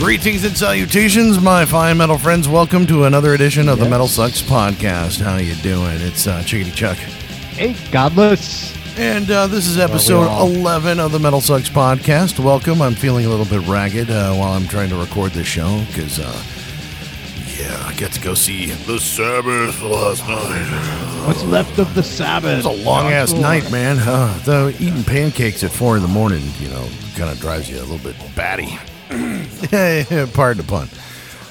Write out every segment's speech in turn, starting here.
Greetings and salutations, my fine metal friends. Welcome to another edition of the Metal Sucks podcast. How you doing? It's uh, Chickadee Chuck, Hey, Godless. and uh, this is episode all? 11 of the Metal Sucks podcast. Welcome. I'm feeling a little bit ragged uh, while I'm trying to record this show because, uh, yeah, I get to go see the Sabbath last night. What's left of the Sabbath? It was a long ass night, man. Uh, though eating pancakes at four in the morning, you know, kind of drives you a little bit batty. Pardon the pun.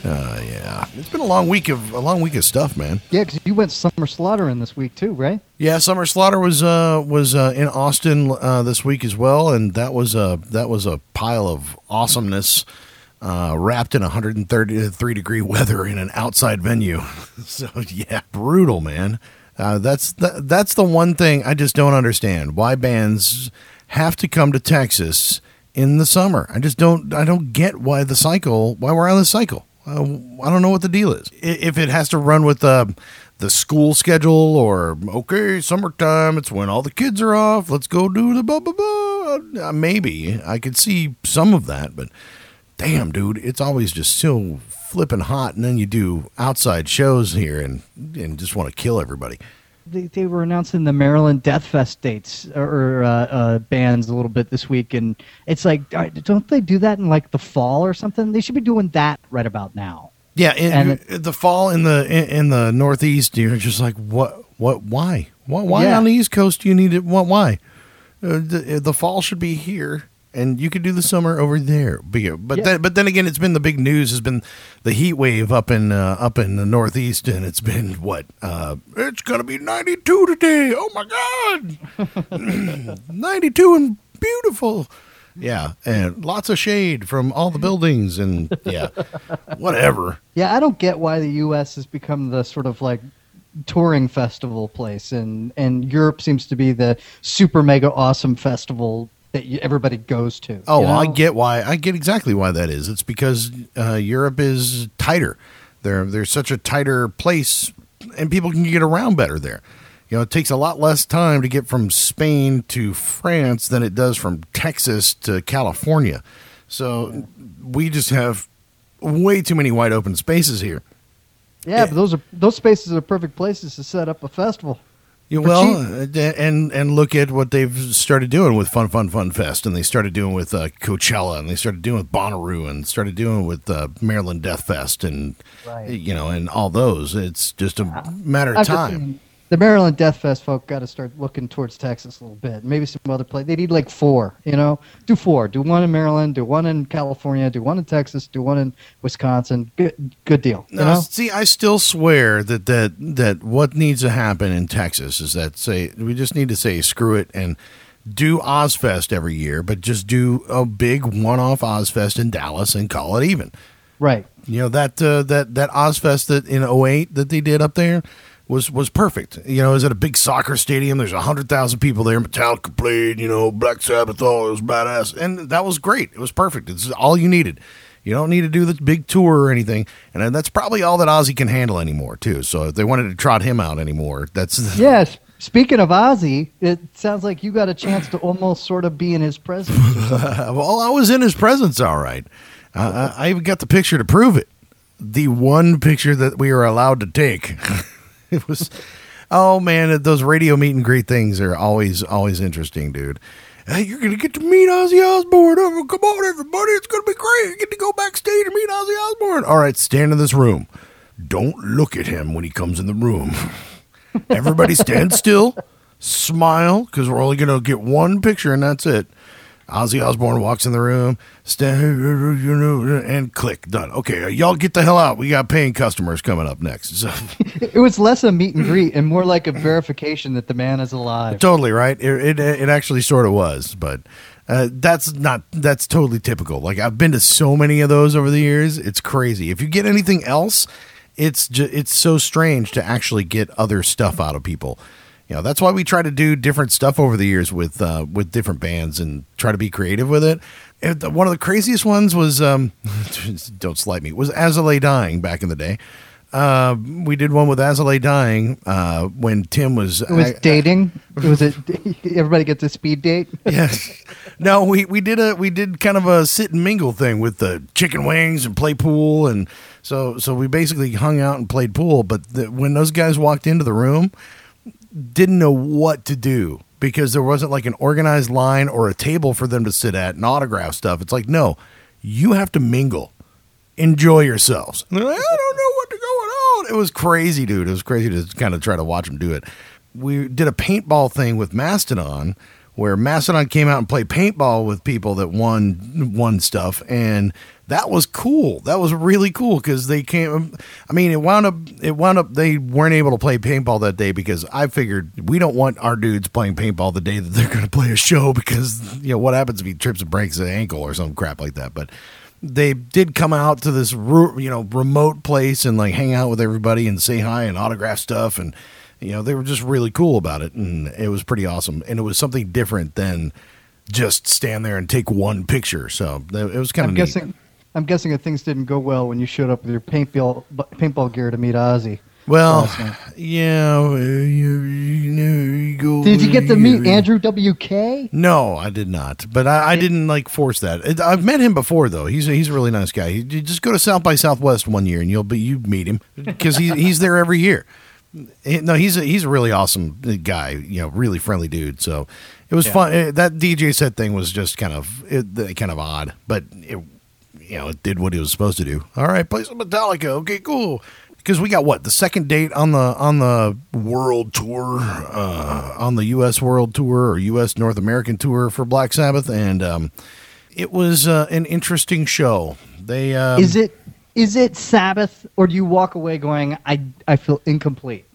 Uh, yeah, it's been a long week of a long week of stuff, man. Yeah, because you went summer slaughtering this week too, right? Yeah, Summer Slaughter was uh, was uh, in Austin uh, this week as well, and that was a that was a pile of awesomeness, uh, wrapped in 133 degree weather in an outside venue. so yeah, brutal, man. Uh, that's the, that's the one thing I just don't understand why bands have to come to Texas in the summer. I just don't I don't get why the cycle why we're on the cycle. Uh, I don't know what the deal is. If it has to run with the the school schedule or okay, summertime, it's when all the kids are off. Let's go do the blah blah blah. Maybe I could see some of that, but damn, dude, it's always just so flipping hot, and then you do outside shows here and and just want to kill everybody. They, they were announcing the Maryland Death Fest dates or uh, uh, bands a little bit this week, and it's like, uh, don't they do that in like the fall or something? They should be doing that right about now. Yeah, in, And the fall in the in, in the Northeast, you're just like, what, what, why, why, why Yeah. on the East Coast do you need it? What, why? Uh, the, the fall should be here, and you could do the summer over there. But yeah, but Yeah. then, but then again, it's been the big news has been the heat wave up in uh, up in the Northeast, and it's been what? Uh, it's gonna be 92 today. Oh my God, 92 and beautiful. Yeah, and lots of shade from all the buildings, and yeah, whatever. Yeah, I don't get why the U.S. has become the sort of like touring festival place, and and Europe seems to be the super mega awesome festival that you, everybody goes to. Oh, you know? I get why. I get exactly why that is. It's because uh, Europe is tighter. They're they're such a tighter place, and people can get around better there. You know, it takes a lot less time to get from Spain to France than it does from Texas to California. So we just have way too many wide open spaces here. Yeah, but those are those spaces are perfect places to set up a festival. Yeah, well, uh, and and look at what they've started doing with Fun Fun Fun Fest, and they started doing with uh, Coachella, and they started doing with Bonnaroo, and started doing with uh, Maryland Death Fest, and Right. you know, and all those. It's just a matter of just time. The Maryland Death Fest folk got to start looking towards Texas a little bit. Maybe some other place. They need like four. You know, do four. Do one in Maryland. Do one in California. Do one in Texas. Do one in Wisconsin. Good, good deal. You No, know? see, I still swear that, that that what needs to happen in Texas is that say we just need to say screw it and do Ozzfest every year, but just do a big one-off Ozzfest in Dallas and call it even. Right. You know that uh, that that Ozzfest that in 08 that they did up there was was perfect. You know, it was at a big soccer stadium. There's a hundred thousand people there. Metallica played. You know, Black Sabbath. Oh, it was badass, and that was great. It was perfect. It's all you needed. You don't need to do the big tour or anything, and that's probably all that Ozzy can handle anymore too. So if they wanted to trot him out anymore, that's Yes. Speaking of Ozzy, it sounds like you got a chance to almost sort of be in his presence. well, I was in his presence, all right. Uh, I I even got the picture to prove it. The one picture that we were allowed to take. it was, oh man, those radio meet and greet things are always always interesting, dude. Hey, you're gonna get to meet Ozzy Osbourne. Oh, come on, everybody, it's gonna be great. You get to go backstage and meet Ozzy Osbourne. All right, stand in this room. Don't look at him when he comes in the room. Everybody stand still, smile, because we're only gonna get one picture and that's it. Ozzy Osbourne walks in the room, stand, and click, done. Okay, y'all get the hell out. We got paying customers coming up next. So, it was less a meet and greet and more like a verification that the man is alive. totally right. It, it it actually sort of was, but Uh, that's not that's totally typical. Like I've been to so many of those over the years, it's crazy. If you get anything else, it's ju- it's so strange to actually get other stuff out of people. You know, that's why we try to do different stuff over the years with uh, with different bands and try to be creative with it. And one of the craziest ones was um, don't slight me was As I Lay Dying back in the day. Uh, we did one with As I Lay Dying uh, when Tim was It was I- dating. It was a everybody gets a speed date. yes. No, we, we did a we did kind of a sit and mingle thing with the chicken wings and play pool and so so we basically hung out and played pool. But the, when those guys walked into the room, didn't know what to do because there wasn't like an organized line or a table for them to sit at and autograph stuff. It's like no, you have to mingle, enjoy yourselves. And they're like, I don't know what to going on. It was crazy, dude. It was crazy to kind of try to watch them do it. We did a paintball thing with Mastodon where Mastodon came out and played paintball with people that won won stuff and that was cool. That was really cool because they came. I mean, it wound up. It wound up. They weren't able to play paintball that day because I figured we don't want our dudes playing paintball the day that they're going to play a show because you know what happens if he trips and breaks an ankle or some crap like that. But they did come out to this you know remote place and like hang out with everybody and say hi and autograph stuff and you know they were just really cool about it and it was pretty awesome and it was something different than just stand there and take one picture. So it was kind of I'm guessing. I'm guessing that things didn't go well when you showed up with your paintball paintball gear to meet Ozzy. Well, yeah. uh, You, you know, go Did you get to meet. Andrew WK? No, I did not. But I, I didn't like force that. I've met him before though. He's a, he's a really nice guy. You you just go to South by Southwest one year and you'll be you meet him because he, he's there every year. No, he's a, he's a really awesome guy. You know, really friendly dude. So it was fun. Eh, That DJ set thing was just kind of it, kind of odd, but it you know it did what it was supposed to do. All right, play some Metallica. Okay, cool. Because we got what the second date on the on the world tour, uh, on the U.S. World Tour or U.S. North American Tour for Black Sabbath, and um, it was uh, an interesting show. They um, is it is it Sabbath or do you walk away going I I feel incomplete?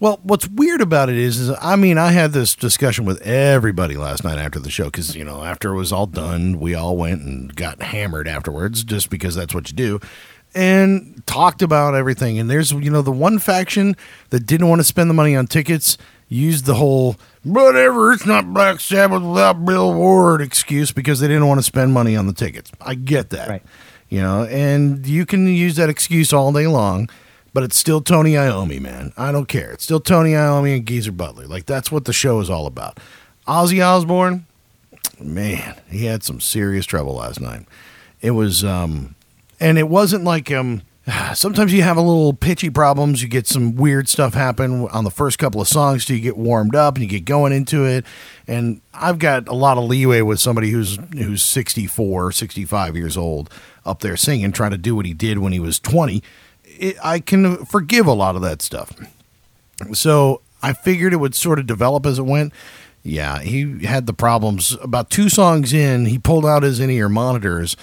Well, what's weird about it is, is I mean, I had this discussion with everybody last night after the show because you know after it was all done, we all went and got hammered afterwards, just because that's what you do, and talked about everything. And there's you know the one faction that didn't want to spend the money on tickets used the whole whatever it's not Black Sabbath without Bill Ward excuse because they didn't want to spend money on the tickets. I get that, Right. You know, and you can use that excuse all day long. But it's still Tony Iommi, man. I don't care. It's still Tony Iommi and Geezer Butler. Like that's what the show is all about. Ozzy Osbourne, man, he had some serious trouble last night. It was, um, and it wasn't like um. Sometimes you have a little pitchy problems. You get some weird stuff happen on the first couple of songs till you get warmed up and you get going into it. And I've got a lot of leeway with somebody who's who's 64, 65 years old up there singing, trying to do what he did when he was 20. It, I can forgive a lot of that stuff. So I figured it would sort of develop as it went. Yeah, he had the problems. About two songs in, he pulled out his in ear monitors,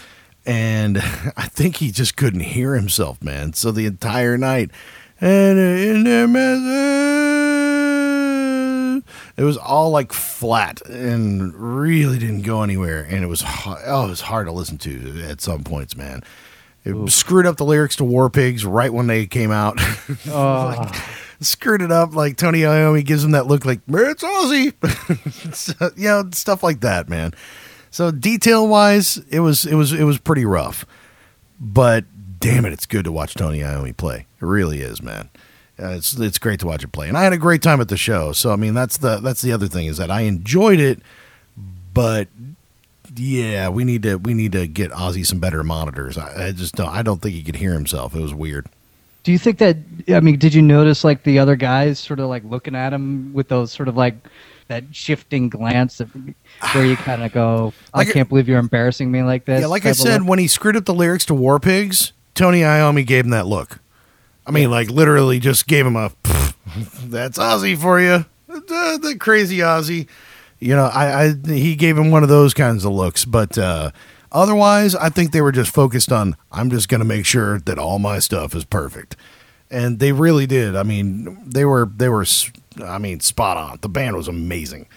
and I think he just couldn't hear himself, man. So the entire night, and in their message, it was all like flat and really didn't go anywhere. And it was hard, oh, it was hard to listen to at some points, man. It screwed up the lyrics to War Pigs right when they came out. Ah. Like, screwed it up like Tony Iommi gives him that look like it's Ozzy, so, you know, stuff like that, man. So detail wise, it was it was it was pretty rough, but damn it, it's good to watch Tony Iommi play. It really is, man. Uh, it's it's great to watch it play, and I had a great time at the show. So I mean, that's the that's the other thing is that I enjoyed it, but yeah, we need to we need to get Ozzy some better monitors. I, I just don't I don't think he could hear himself. It was weird. Do you think that I mean, did you notice like the other guys sort of like looking at him with those sort of like that shifting glance that, where you kind of go, I Like- can't believe you're embarrassing me like this. Yeah, like I said, when he screwed up the lyrics to War Pigs, Tony Iommi gave him that look. I mean, like literally just gave him a that's Ozzy for you. The, the crazy Ozzy. You know, I, I he gave him one of those kinds of looks, but uh otherwise I think they were just focused on I'm just going to make sure that all my stuff is perfect. And they really did. I mean, they were they were I mean, spot on. The band was amazing.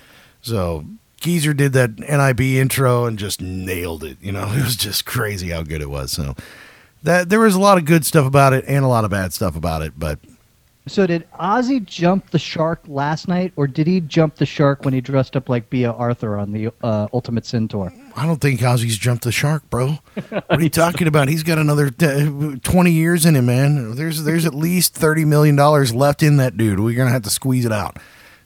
So, Geezer did that NIB intro and just nailed it. You know, it was just crazy how good it was. So that there was a lot of good stuff about it and a lot of bad stuff about it, but So did Ozzy jump the shark last night, or did he jump the shark when he dressed up like Bea Arthur on the uh, Ultimate Sin tour? I don't think Ozzy's jumped the shark, bro. What are you talking about? He's got another uh, twenty years in him, man. There's there's at least thirty million dollars left in that dude. We're gonna have to squeeze it out.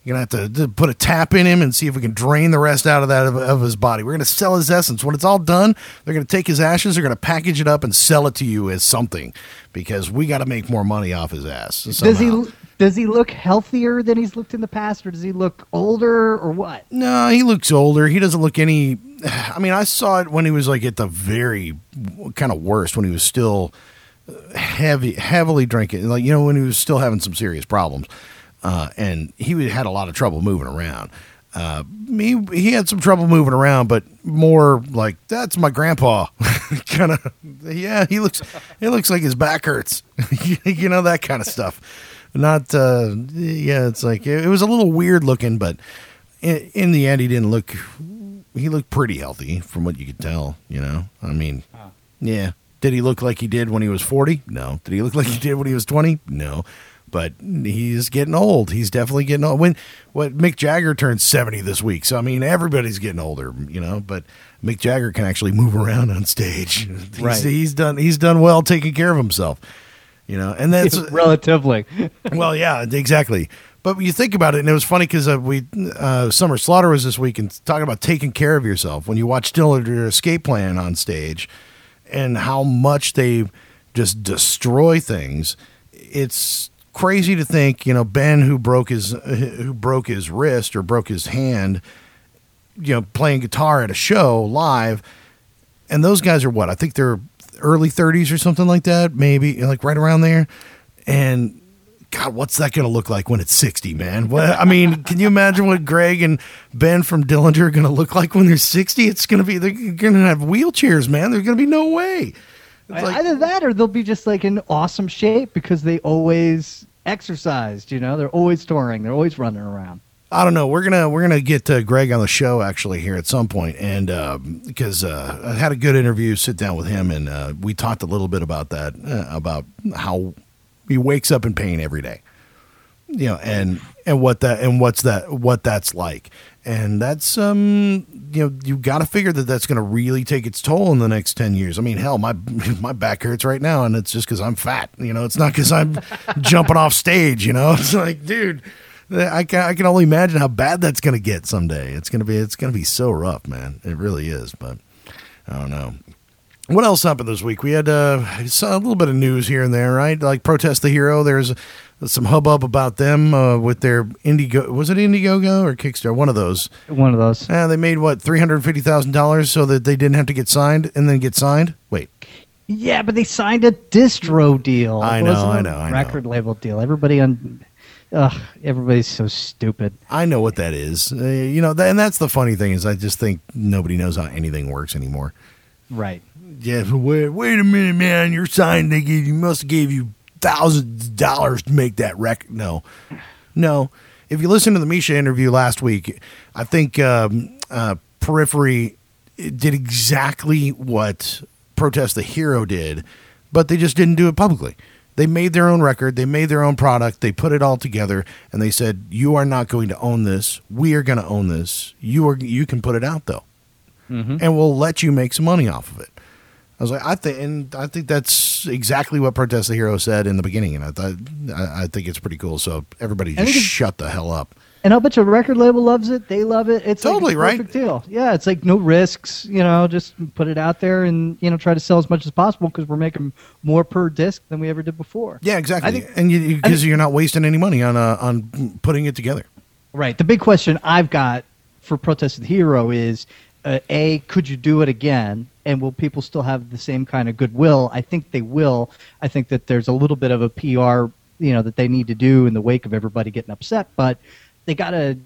You're gonna have to, to put a tap in him and see if we can drain the rest out of that of, of his body. We're gonna sell his essence. When it's all done, they're gonna take his ashes. They're gonna package it up and sell it to you as something because we got to make more money off his ass. Does he does he look healthier than he's looked in the past, or does he look older, or what? No, he looks older. He doesn't look any. I mean, I saw it when he was like at the very kind of worst when he was still heavy, heavily drinking. Like you know when he was still having some serious problems, uh, and he had a lot of trouble moving around. Uh, he he had some trouble moving around, but more like that's my grandpa. kind of, yeah. He looks he looks like his back hurts. you know that kind of stuff. Not, uh, yeah. It's like it, it was a little weird looking, but in, in the end, he didn't look. He looked pretty healthy, from what you could tell. You know, I mean, yeah. Did he look like he did when he was forty? No. Did he look like he did when he was twenty? No. But he's getting old. He's definitely getting old. When what Mick Jagger turned seventy this week, so I mean everybody's getting older, you know. But Mick Jagger can actually move around on stage. He's, Right. he's done. He's done well taking care of himself, you know. And that's Relatively. well, yeah, exactly. But when you think about it, and it was funny because uh, we uh, Summer Slaughter was this week and talking about taking care of yourself. When you watch Dillinger Escape Plan on stage, and how much they just destroy things, it's crazy to think. You know, Ben who broke his who broke his wrist or broke his hand, you know, playing guitar at a show live, and those guys are what I think they're early 30s or something like that, maybe like right around there, and God, what's that going to look like when it's 60, man? What, I mean, can you imagine what Greg and Ben from Dillinger are going to look like when they're 60? It's going to be, they're going to have wheelchairs, man. There's going to be no way. It's like- Either that, or they'll be just like in awesome shape because they always exercised. You know, they're always touring. They're always running around. I don't know. We're gonna we're gonna get uh, Greg on the show actually here at some point, and um, because uh, I had a good interview, sit down with him, and uh, we talked a little bit about that, uh, about how he wakes up in pain every day, you know, and and what that and what's that what that's like, and that's um you know you got to figure that that's going to really take its toll in the next ten years. I mean, hell, my my back hurts right now, and it's just because I'm fat. You know, it's not because I'm jumping off stage. You know, it's like, dude. I can I can only imagine how bad that's going to get someday. It's going to be it's going to be so rough, man. It really is. But I don't know. What else happened this week? We had uh, a little bit of news here and there, right? Like protest the hero. There's some hubbub about them uh, with their Indigo. Was it Indiegogo or Kickstarter? One of those. One of those. Uh, they made what three hundred fifty thousand dollars so that they didn't have to get signed and then get signed. Wait, Yeah, but they signed a distro deal. I know, I know, I know. Record label deal. Everybody on. Ugh, everybody's so stupid. I know what that is. Uh, you know, th- and that's the funny thing is I just think nobody knows how anything works anymore. Right. Yeah, wait, wait a minute, man. You're signed. They gave you must have gave you thousands of dollars to make that record. No, no. If you listen to the Misha interview last week, I think um, uh, Periphery did exactly what Protest the Hero did, but they just didn't do it publicly. They made their own record, they made their own product, they put it all together, and they said, "You are not going to own this. We are going to own this. You are. You can put it out though." and we'll let you make some money off of it. I was like, I think, and I think that's exactly what Protest the Hero said in the beginning, and I thought, I, I think it's pretty cool. So everybody just shut the hell up. And I'll bet your record label loves it. They love it. It's Totally, like a right? perfect deal. Yeah, it's like no risks. You know, just put it out there and you know try to sell as much as possible because we're making more per disc than we ever did before. Yeah, exactly. Think- and you because think- you're not wasting any money on uh, on putting it together. Right. The big question I've got for Protest the Hero is uh, A, could you do it again? And will people still have the same kind of goodwill? I think they will. I think that there's a little bit of a PR, you know, that they need to do in the wake of everybody getting upset, but they got to,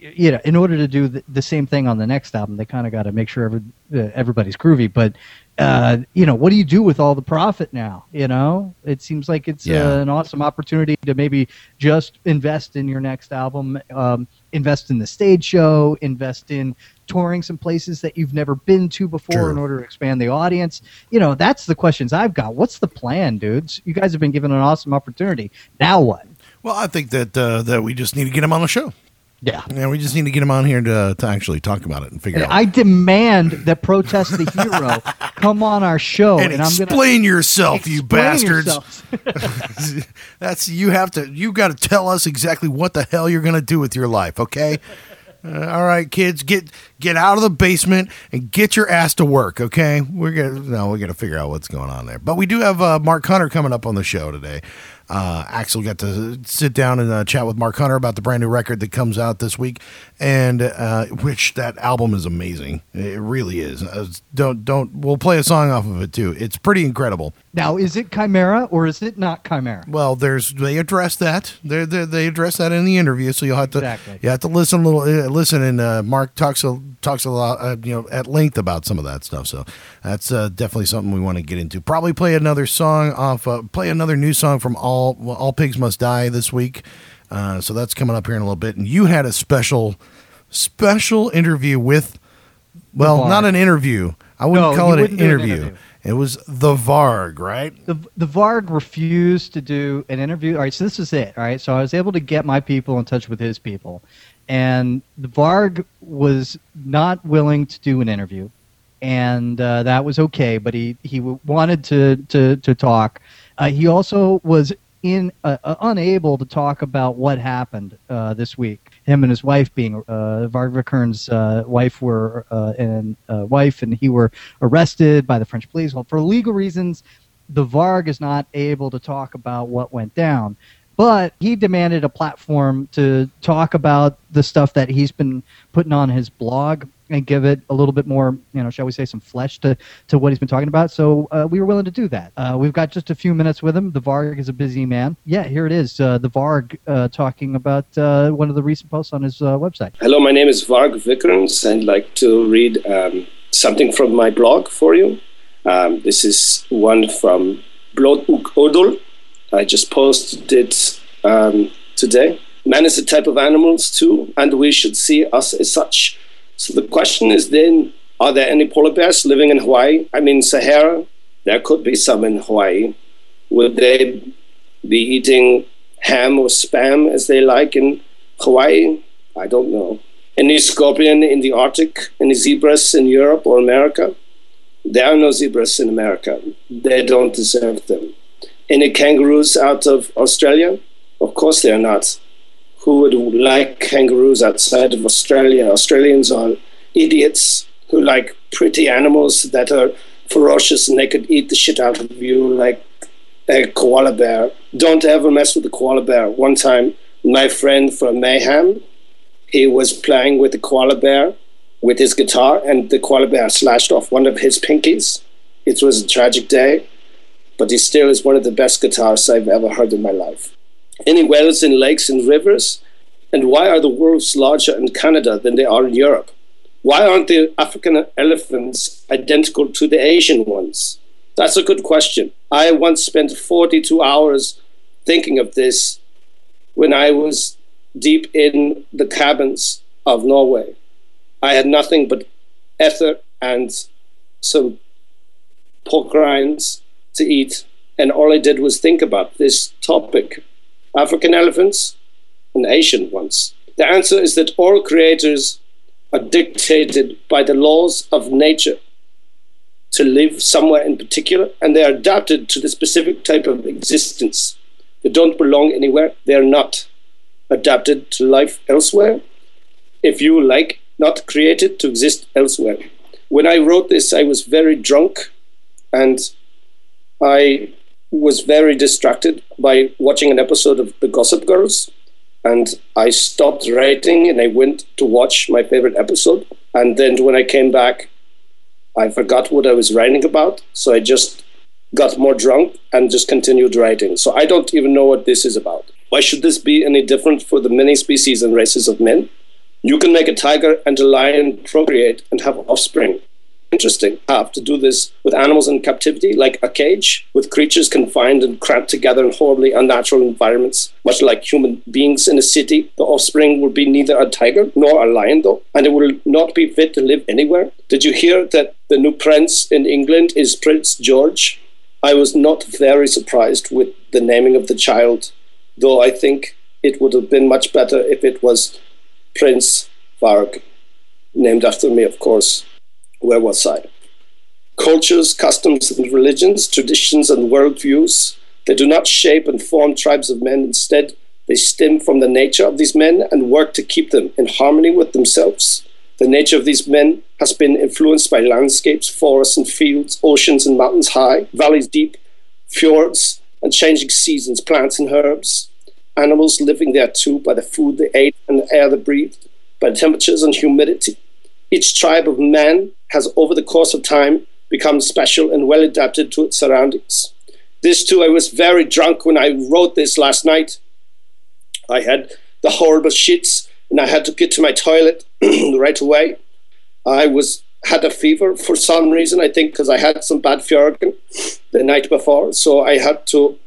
you know, in order to do the, the same thing on the next album, they kind of got to make sure every, uh, everybody's groovy. But, uh, you know, what do you do with all the profit now? You know, it seems like it's Yeah. uh, an awesome opportunity to maybe just invest in your next album um, invest in the stage show, invest in touring some places that you've never been to before True. in order to expand the audience. You know, that's the questions I've got. What's the plan, dudes? You guys have been given an awesome opportunity. Now what? Well, I think that uh, that we just need to get him on the show. Yeah. Yeah, we just need to get him on here to, to actually talk about it and figure And out. I demand that Protest the Hero come on our show, and and, I'm going to explain yourself, you bastards. That's you have to. You got to tell us exactly what the hell you're going to do with your life. Okay. Uh, all right, kids, get get out of the basement and get your ass to work. Okay, we're gonna no, we're gonna figure out what's going on there. But we do have uh, Mark Hunter coming up on the show today. Uh, Axl got to sit down and uh, chat with Mark Hunter about the brand new record that comes out this week, and uh, which that album is amazing. It really is. Uh, don't don't. We'll play a song off of it too. It's pretty incredible. now, is it Chimaira or is it not Chimaira? Well, there's they address that. They they they address that in the interview, so you'll have to Exactly. you have to listen a little uh, listen. And uh, Mark talks a talks a lot uh, you know at length about some of that stuff. So that's uh, definitely something we want to get into. Probably play another song off. Uh, play another new song from all well, all pigs must die this week. Uh, so that's coming up here in a little bit. And you had a special special interview with. Well, not an interview. I wouldn't No, call it an wouldn't an interview. interview. It was the Varg, right? the the Varg refused to do an interview. All right, so this is it. All right, so I was able to get my people in touch with his people, and the Varg was not willing to do an interview, and uh, that was okay. But he he wanted to to to talk. Uh, he also was in uh, uh, unable to talk about what happened uh, this week. Him and his wife being uh, Varg Vikernes' uh, wife were uh, and wife and he were arrested by the French police. Well, for legal reasons, the Varg is not able to talk about what went down. But he demanded a platform to talk about the stuff that he's been putting on his blog and give it a little bit more, you know, shall we say, some flesh to, to what he's been talking about. So uh, we were willing to do that. Uh, we've got just a few minutes with him. The Varg is a busy man. Yeah, here it is. Uh, the Varg uh, talking about uh, one of the recent posts on his uh, website. Hello, my name is Varg Vikernes. I'd like to read um, something from my blog for you. Um, this is one from Blot Ook Odol. I just posted it um, today. Man is a type of animals too, and we should see us as such. So the question is then, are there any polar bears living in Hawaii? I mean, Sahara, there could be some in Hawaii. Would they be eating ham or spam as they like in Hawaii? I don't know. Any scorpion in the Arctic? Any zebras in Europe or America? There are no zebras in America. They don't deserve them. Any kangaroos out of Australia? Of course they are not. Who would like kangaroos outside of Australia? Australians are idiots who like pretty animals that are ferocious and they could eat the shit out of you like a koala bear. Don't ever mess with the koala bear. One time, my friend from Mayhem, he was playing with the koala bear with his guitar, and the koala bear slashed off one of his pinkies. It was a tragic day, but he still is one of the best guitarists I've ever heard in my life. Any whales in lakes and rivers? And why are the wolves larger in Canada than they are in Europe? Why aren't the African elephants identical to the Asian ones? That's a good question. I once spent 42 hours thinking of this when I was deep in the cabins of Norway. I had nothing but ether and some pork rinds to eat, and all I did was think about this topic African elephants and Asian ones. The answer is that all creators are dictated by the laws of nature to live somewhere in particular, and they are adapted to the specific type of existence. They don't belong anywhere, they are not adapted to life elsewhere. If you like, not created to exist elsewhere. When I wrote this, I was very drunk and I was very distracted by watching an episode of The Gossip Girls. And I stopped writing and I went to watch my favorite episode. And then when I came back, I forgot what I was writing about. So I just got more drunk and just continued writing. So I don't even know what this is about. Why should this be any different for the many species and races of men? You can make a tiger and a lion procreate and have offspring. Interesting have to do this with animals in captivity, like a cage, with creatures confined and cramped together in horribly unnatural environments, much like human beings in a city. The offspring will be neither a tiger nor a lion, though, and it will not be fit to live anywhere. Did you hear that the new prince in England is Prince George? I was not very surprised with the naming of the child, though I think it would have been much better if it was Prince Varg, named after me, of course. Where was I? Cultures, customs, and religions, traditions, and worldviews, they do not shape and form tribes of men. Instead, they stem from the nature of these men and work to keep them in harmony with themselves. The nature of these men has been influenced by landscapes, forests and fields, oceans and mountains high, valleys deep, fjords and changing seasons, plants and herbs, animals living there too by the food they ate and the air they breathed, by temperatures and humidity. Each tribe of man has, over the course of time, become special and well adapted to its surroundings. This too, I was very drunk when I wrote this last night. I had the horrible shits and I had to get to my toilet right away. I was had a fever for some reason, I think because I had some bad fjorgen the night before. So I had to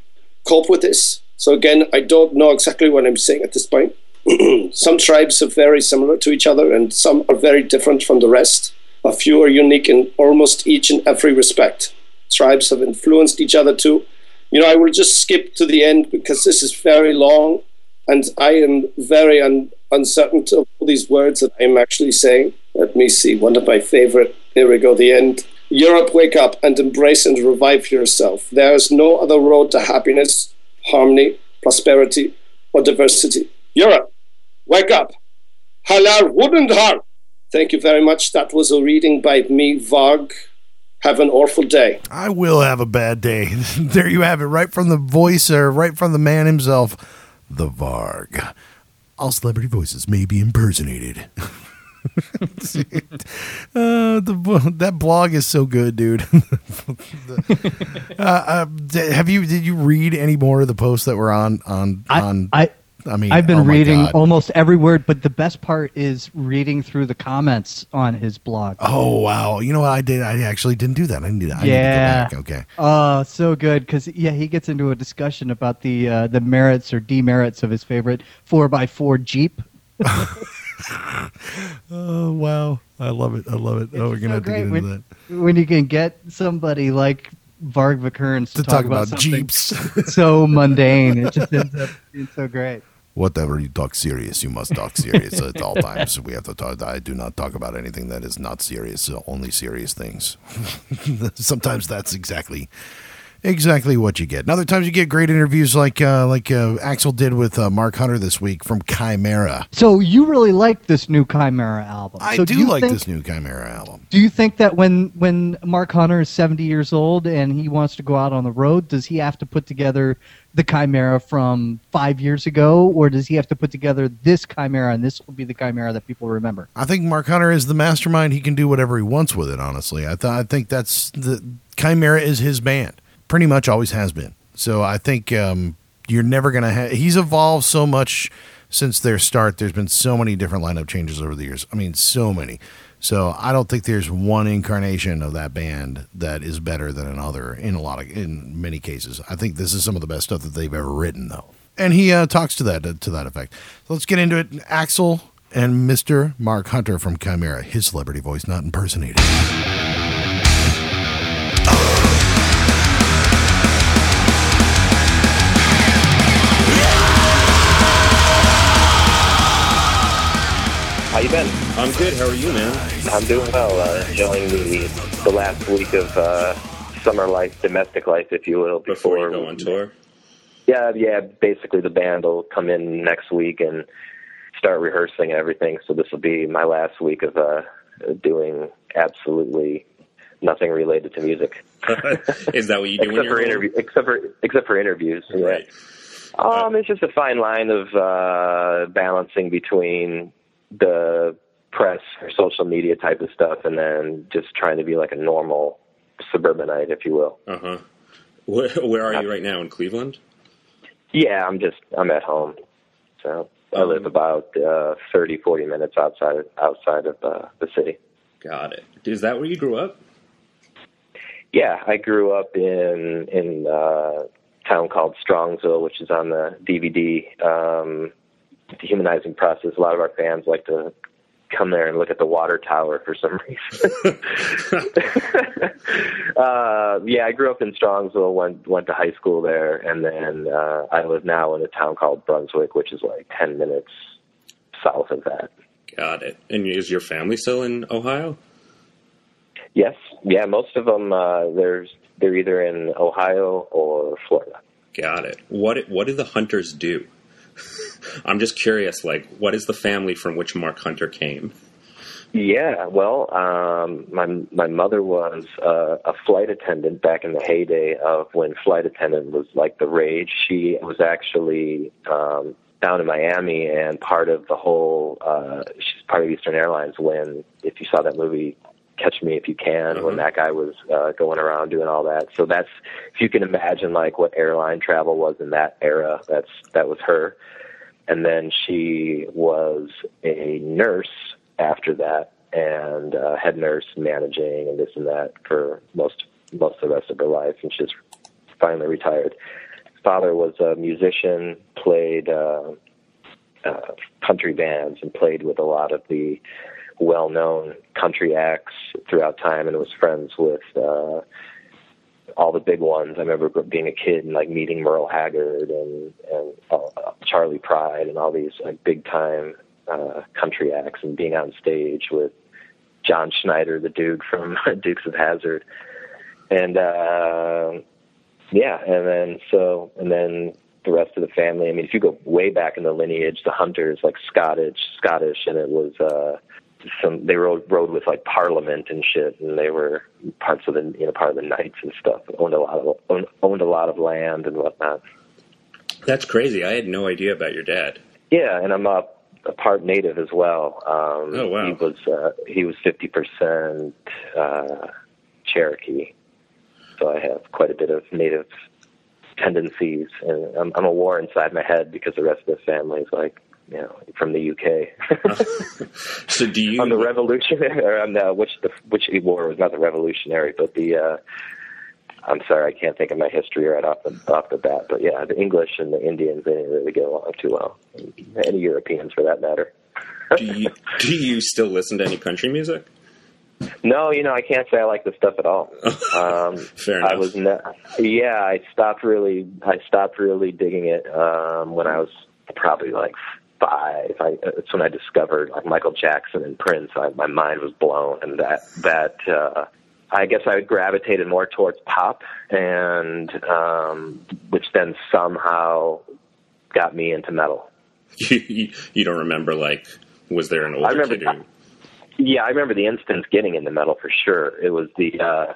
cope with this. So again, I don't know exactly what I'm saying at this point. some tribes are very similar to each other and some are very different from the rest. A few are unique in almost each and every respect. Tribes have influenced each other too. You know, I will just skip to the end because this is very long and I am very un- uncertain of all these words that I'm actually saying. Let me see, one of my favorite. Here we go, the end. Europe, wake up and embrace and revive yourself. There is no other road to happiness, harmony, prosperity, or diversity. Europe, wake up. Halal wouldn't heart. Thank you very much. That was a reading by me, Varg. Have an awful day. I will have a bad day. there you have it, right from the voice, or right from the man himself, the Varg. All celebrity voices may be impersonated. uh, the, that blog is so good, dude. the, uh, uh, have you did you read any more of the posts that were on on I, on? I I mean, I've been oh reading God. almost every word, but the best part is reading through the comments on his blog. Oh wow! You know what I did? I actually didn't do that. I need to. I Yeah. Need to go back. Okay. Oh, so good because yeah, he gets into a discussion about the uh, the merits or demerits of his favorite four x four Jeep. Oh wow! I love it. I love it. oh, we're gonna so have to get into when, that when you can get somebody like Varg Vikernes to to, talk, about, something jeeps. so mundane. It just ends up being so great. Whatever you talk serious, you must talk serious at all times. We have to talk. I do not talk about anything that is not serious. Only serious things. Sometimes that's exactly exactly what you get. And other times you get great interviews like uh, like uh, Axl did with uh, Mark Hunter this week from Chimaira. So you really like this new Chimaira album? I so do, you like think- this new Chimaira album. Do you think that when when Mark Hunter is seventy years old and he wants to go out on the road, does he have to put together the Chimaira from five years ago, or does he have to put together this Chimaira and this will be the Chimaira that people remember? I think Mark Hunter is the mastermind. He can do whatever he wants with it. Honestly, I th- I think that's the Chimaira is his band. Pretty much always has been. So I think um, you're never gonna. Ha- he's evolved so much since their start. There's been so many different lineup changes over the years. I mean, so many. So I don't think there's one incarnation of that band that is better than another in a lot of in many cases. I think this is some of the best stuff that they've ever written, though. And he uh, talks to that to that effect. So let's get into it. Axl and Mr. Mark Hunter from Chimaira, his celebrity voice, not impersonated. You been? I'm good. How are you, man? I'm doing well. Uh, enjoying the the last week of uh, summer life, domestic life, if you will. Before you go on tour. Yeah, yeah. Basically, the band will come in next week and start rehearsing and everything. So this will be my last week of uh, doing absolutely nothing related to music, Is that what you do when except you're for interview, except for except for interviews. Yeah. Right. Um, it's just a fine line of uh, balancing between the press or social media type of stuff and then just trying to be like a normal suburbanite, if you will. Uh huh. Where, where are you right now? In Cleveland? Yeah, I'm just I'm at home, so I live Um, about uh, 30, 40 minutes outside of, outside of uh, the city. Got it. Is that where you grew up? Yeah, I grew up in in uh, a town called Strongsville, which is on the DVD. Um, dehumanizing process. A lot of our fans like to come there and look at the water tower for some reason. uh, yeah, I grew up in Strongsville, went went to high school there, and then uh, I live now in a town called Brunswick, which is like ten minutes south of that. Got it. And is your family still in Ohio? Yes, yeah, most of them uh, there's they're either in Ohio or Florida. Got it. What what do the hunters do? I'm just curious. Like, what is the family from which Mark Hunter came? Yeah, well, um, my my mother was uh, a flight attendant back in the heyday of when flight attendant was like the rage. She was actually um, down in Miami and part of the whole. Uh, she's part of Eastern Airlines when, if you saw that movie, Catch Me If You Can, Uh-huh. when that guy was uh, going around doing all that. So that's if you can imagine like what airline travel was in that era. That's that was her and then she was a nurse after that and uh, head nurse managing and this and that for most most of the rest of her life and she's finally retired father was a musician played uh, uh, country bands and played with a lot of the well-known country acts throughout time and was friends with uh, all the big ones. I remember being a kid and like meeting Merle Haggard and and uh, Charley Pride and all these like big time uh, country acts and being on stage with John Schneider, the Duke from Dukes of Hazzard, and uh, yeah, and then so and then the rest of the family. I mean, if you go way back in the lineage, the Hunters like Scottish, Scottish, and it was. uh some they rode rode with like Parliament and shit, and they were parts of the you know part of the Knights and stuff. Owned a lot of owned, owned a lot of land and whatnot. That's crazy. I had no idea about your dad. Yeah, and I'm a, a part native as well. Um, Oh, wow. He was uh, he was fifty percent uh, Cherokee, so I have quite a bit of native tendencies, and I'm, I'm a war inside my head because the rest of the family is like you know from the UK. So do you? on the revolutionary or on the which the which war was not the revolutionary but the uh I'm sorry I can't think of my history right off the off the bat but yeah the English and the Indians they didn't really get along too well any Europeans for that matter do you do you still listen to any country music? no you know I can't say I like the stuff at all um Fair enough. I was ne- yeah I stopped really I stopped really digging it um when I was probably like five I it's when I discovered like Michael Jackson and Prince I, my mind was blown and that that uh I guess I gravitated more towards pop and um which then somehow got me into metal You, you, you don't remember like was there an older I remember- kid who? Yeah, I remember the instance getting into metal for sure. It was the uh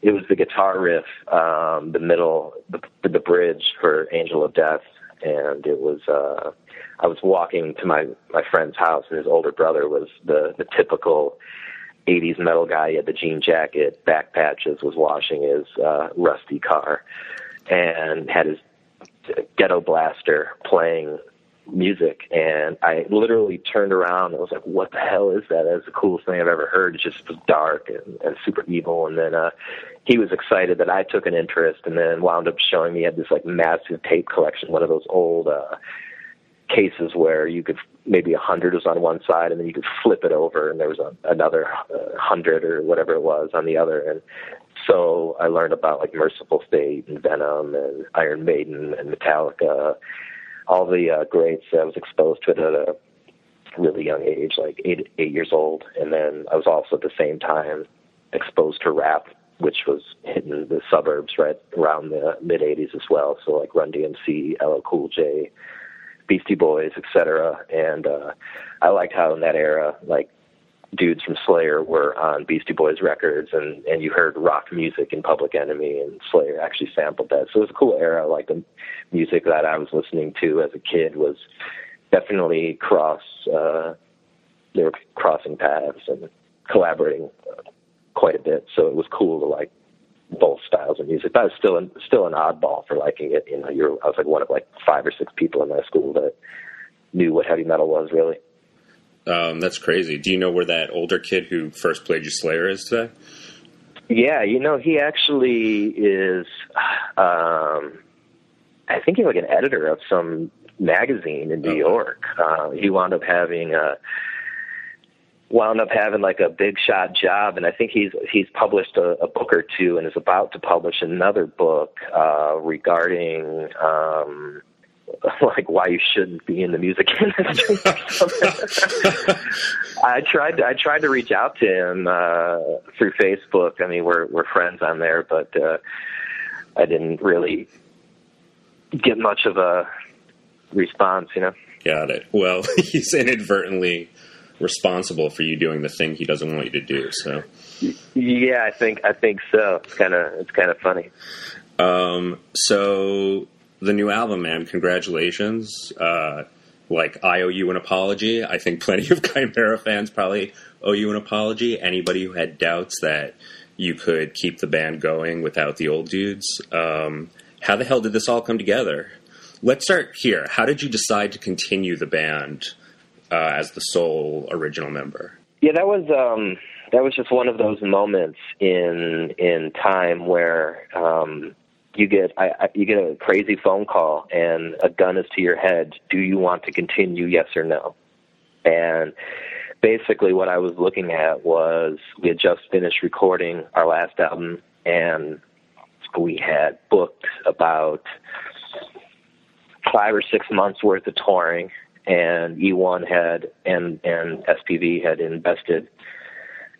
it was the guitar riff, um, the middle the the bridge for Angel of Death and it was uh I was walking to my my friend's house and his older brother was the the typical 80s metal guy. He had the jean jacket, back patches, was washing his uh rusty car and had his ghetto blaster playing music and I literally turned around and was like, What the hell is that? That's the coolest thing I've ever heard. It just was dark and, and super evil and then uh he was excited that I took an interest and then wound up showing me he had this like massive tape collection, one of those old uh cases where you could maybe a hundred was on one side and then you could flip it over and there was a, another uh, hundred or whatever it was on the other and so I learned about like Mercyful Fate and Venom and Iron Maiden and Metallica all the uh, greats. I was exposed to it at a really young age, like eight eight years old, and then I was also at the same time exposed to rap, which was hitting the suburbs right around the mid '80s as well. So like Run DMC, LL Cool J, Beastie Boys, etc. And uh, I liked how in that era, like dudes from Slayer were on Beastie Boys records, and and you heard rock music in Public Enemy, and Slayer actually sampled that. So it was a cool era. Like the music that I was listening to as a kid was definitely cross. Uh, they were crossing paths and collaborating uh, quite a bit. So it was cool to like both styles of music. But I was still an, still an oddball for liking it. You know, you're I was like one of like five or six people in my school that knew what heavy metal was really. Um, that's crazy. Do you know where that older kid who first played you Slayer is today? Yeah, you know, he actually is. Um, I think he's like an editor of some magazine in New York. Uh, he wound up having a wound up having like a big shot job and I think he's he's published a, a book or two and is about to publish another book uh regarding um like why you shouldn't be in the music industry. I tried I tried to reach out to him uh through Facebook. I mean we're we're friends on there but uh I didn't really get much of a response, you know. Got it. Well, he's inadvertently responsible for you doing the thing he doesn't want you to do. So, yeah, I think I think so. It's kind of it's kind of funny. Um, so the new album, man, congratulations. Uh, like I owe you an apology. I think plenty of Chimaira fans probably owe you an apology. Anybody who had doubts that you could keep the band going without the old dudes. Um, how the hell did this all come together? Let's start here. How did you decide to continue the band uh, as the sole original member? Yeah, that was um, that was just one of those moments in in time where um, you get I, I, you get a crazy phone call and a gun is to your head. Do you want to continue? Yes or no? And basically, what I was looking at was we had just finished recording our last album, and we had booked about five or six months worth of touring, and E1 had and and SPV had invested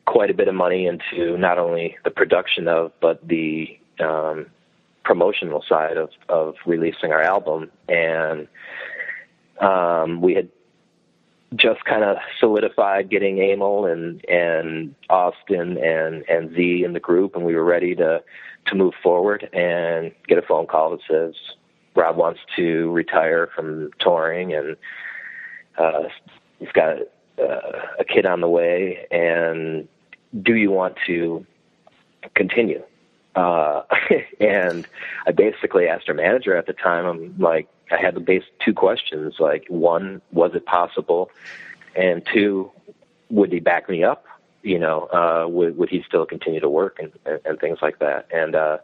quite a bit of money into not only the production of but the um, promotional side of of releasing our album, and um, we had just kind of solidified getting Emil and and Austin and and Z in the group, and we were ready to to move forward and get a phone call that says Rob wants to retire from touring and uh, he's got uh, a kid on the way. And do you want to continue? Uh, and I basically asked our manager at the time, I'm like, I had the base two questions. Like, one, was it possible? And two, would he back me up? You know, uh, would, would he still continue to work and, and, and things like that? And, uh,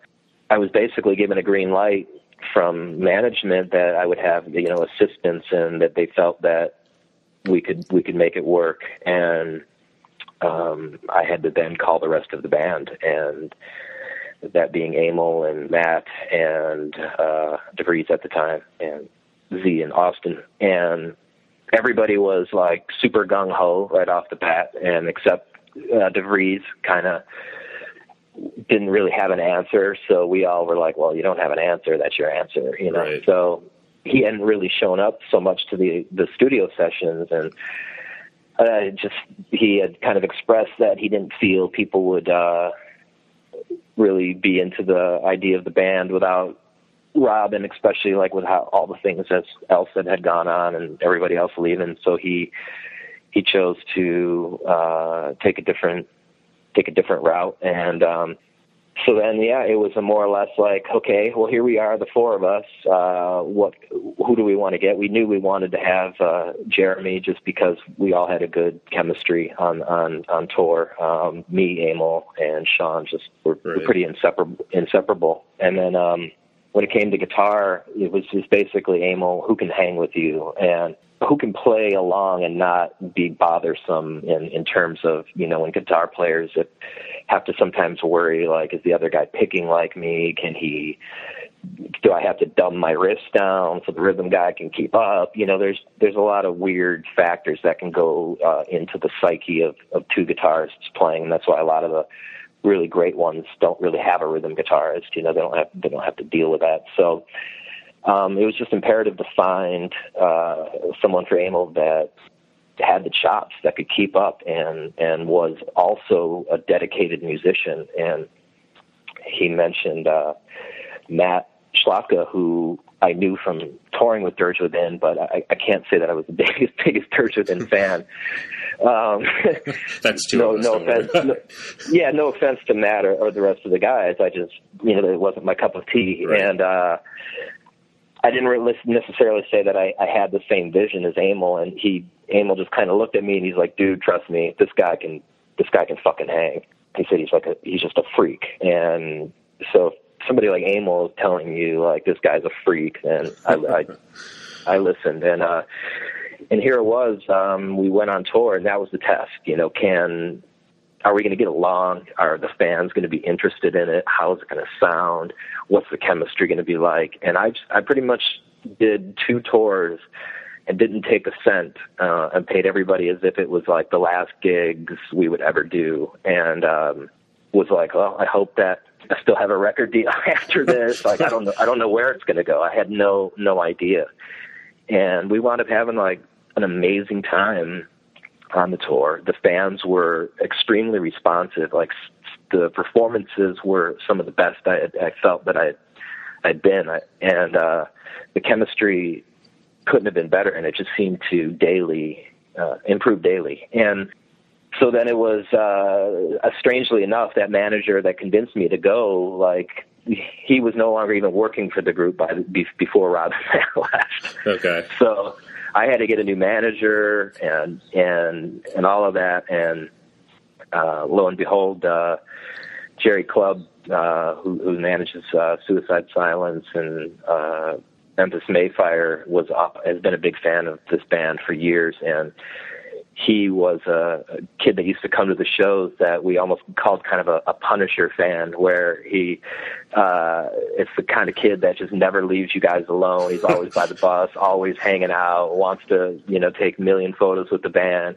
I was basically given a green light from management that I would have, you know, assistance and that they felt that we could we could make it work. And um, I had to then call the rest of the band, and that being Emil and Matt and uh, DeVries at the time, and Z and Austin, and everybody was like super gung ho right off the bat, and except uh, DeVries kind of didn't really have an answer. So we all were like, well, you don't have an answer. That's your answer, you know? Right. So he hadn't really shown up so much to the, the studio sessions and, uh, just, he had kind of expressed that he didn't feel people would, uh, really be into the idea of the band without Rob and especially like with how all the things that else that had gone on and everybody else leaving. So he, he chose to, uh, take a different take a different route. And um, so then, yeah, it was a more or less like, okay, well, here we are, the four of us. Uh, what, who do we want to get? We knew we wanted to have uh, Jeremy just because we all had a good chemistry on on on tour. Um, me, Emil, and Sean just were, Right. were pretty inseparable. Inseparable. And then um, when it came to guitar, it was just basically Emil, who can hang with you and who can play along and not be bothersome in in terms of you know when guitar players that have to sometimes worry like is the other guy picking like me? Can he do I have to dumb my wrist down so the rhythm guy can keep up? You know there's there's a lot of weird factors that can go uh, into the psyche of of two guitarists playing. And that's why a lot of the really great ones don't really have a rhythm guitarist you know they don't have they don't have to deal with that. So um, it was just imperative to find uh, someone for Emil that had the chops that could keep up and and was also a dedicated musician. And he mentioned uh, Matt Szlachta, who I knew from touring with Dirge Within, but I, I can't say that I was the biggest biggest Dirge Within fan. Um, That's too no, no offense. No, yeah, no offense to Matt or, or the rest of the guys. I just, you know, it wasn't my cup of tea, Right. and uh, I didn't really necessarily say that I, I had the same vision as Emil, and he Emil just kind of looked at me and he's like, "Dude, trust me, this guy can this guy can fucking hang." He said he's like a he's just a freak, and so if somebody like Emil is telling you like this guy's a freak, and I I, I listened and uh and here it was. Um, we went on tour, and that was the test. You know, can are we going to get along? Are the fans going to be interested in it? How is it going to sound? What's the chemistry going to be like? And I, just, I pretty much did two tours and didn't take a cent uh, and paid everybody as if it was like the last gigs we would ever do, and um, was like, well, I hope that I still have a record deal after this. like, I don't know, I don't know where it's going to go. I had no no idea, and we wound up having like an amazing time on the tour. The fans were extremely responsive. Like the performances were some of the best I, had, I felt that I I'd been, I, and uh, the chemistry couldn't have been better. And it just seemed to daily uh, improve daily. And so then it was uh, strangely enough that manager that convinced me to go like he was no longer even working for the group by before Rob left. Okay. So I had to get a new manager and and and all of that. And uh, lo and behold, uh, Jerry Club, uh, who, who manages uh, Suicide Silence and uh, Memphis May Fire, was up, has been a big fan of this band for years and he was a, a kid that used to come to the shows that we almost called kind of a, a Punisher fan, where he uh, it's the kind of kid that just never leaves you guys alone. He's always by the bus, always hanging out, wants to you know take million photos with the band,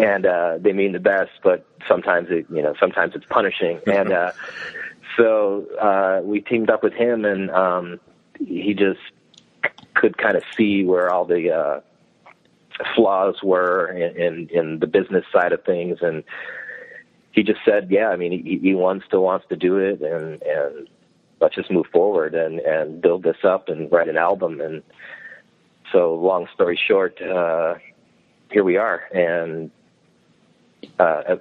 and uh, they mean the best, but sometimes it you know sometimes it's punishing, and uh, so uh, we teamed up with him, and um, he just could kind of see where all the uh, flaws were in, in, in the business side of things, and he just said, "Yeah, I mean, he, he wants to wants to do it, and and let's just move forward and and build this up and write an album." And so, long story short, uh, here we are, and uh,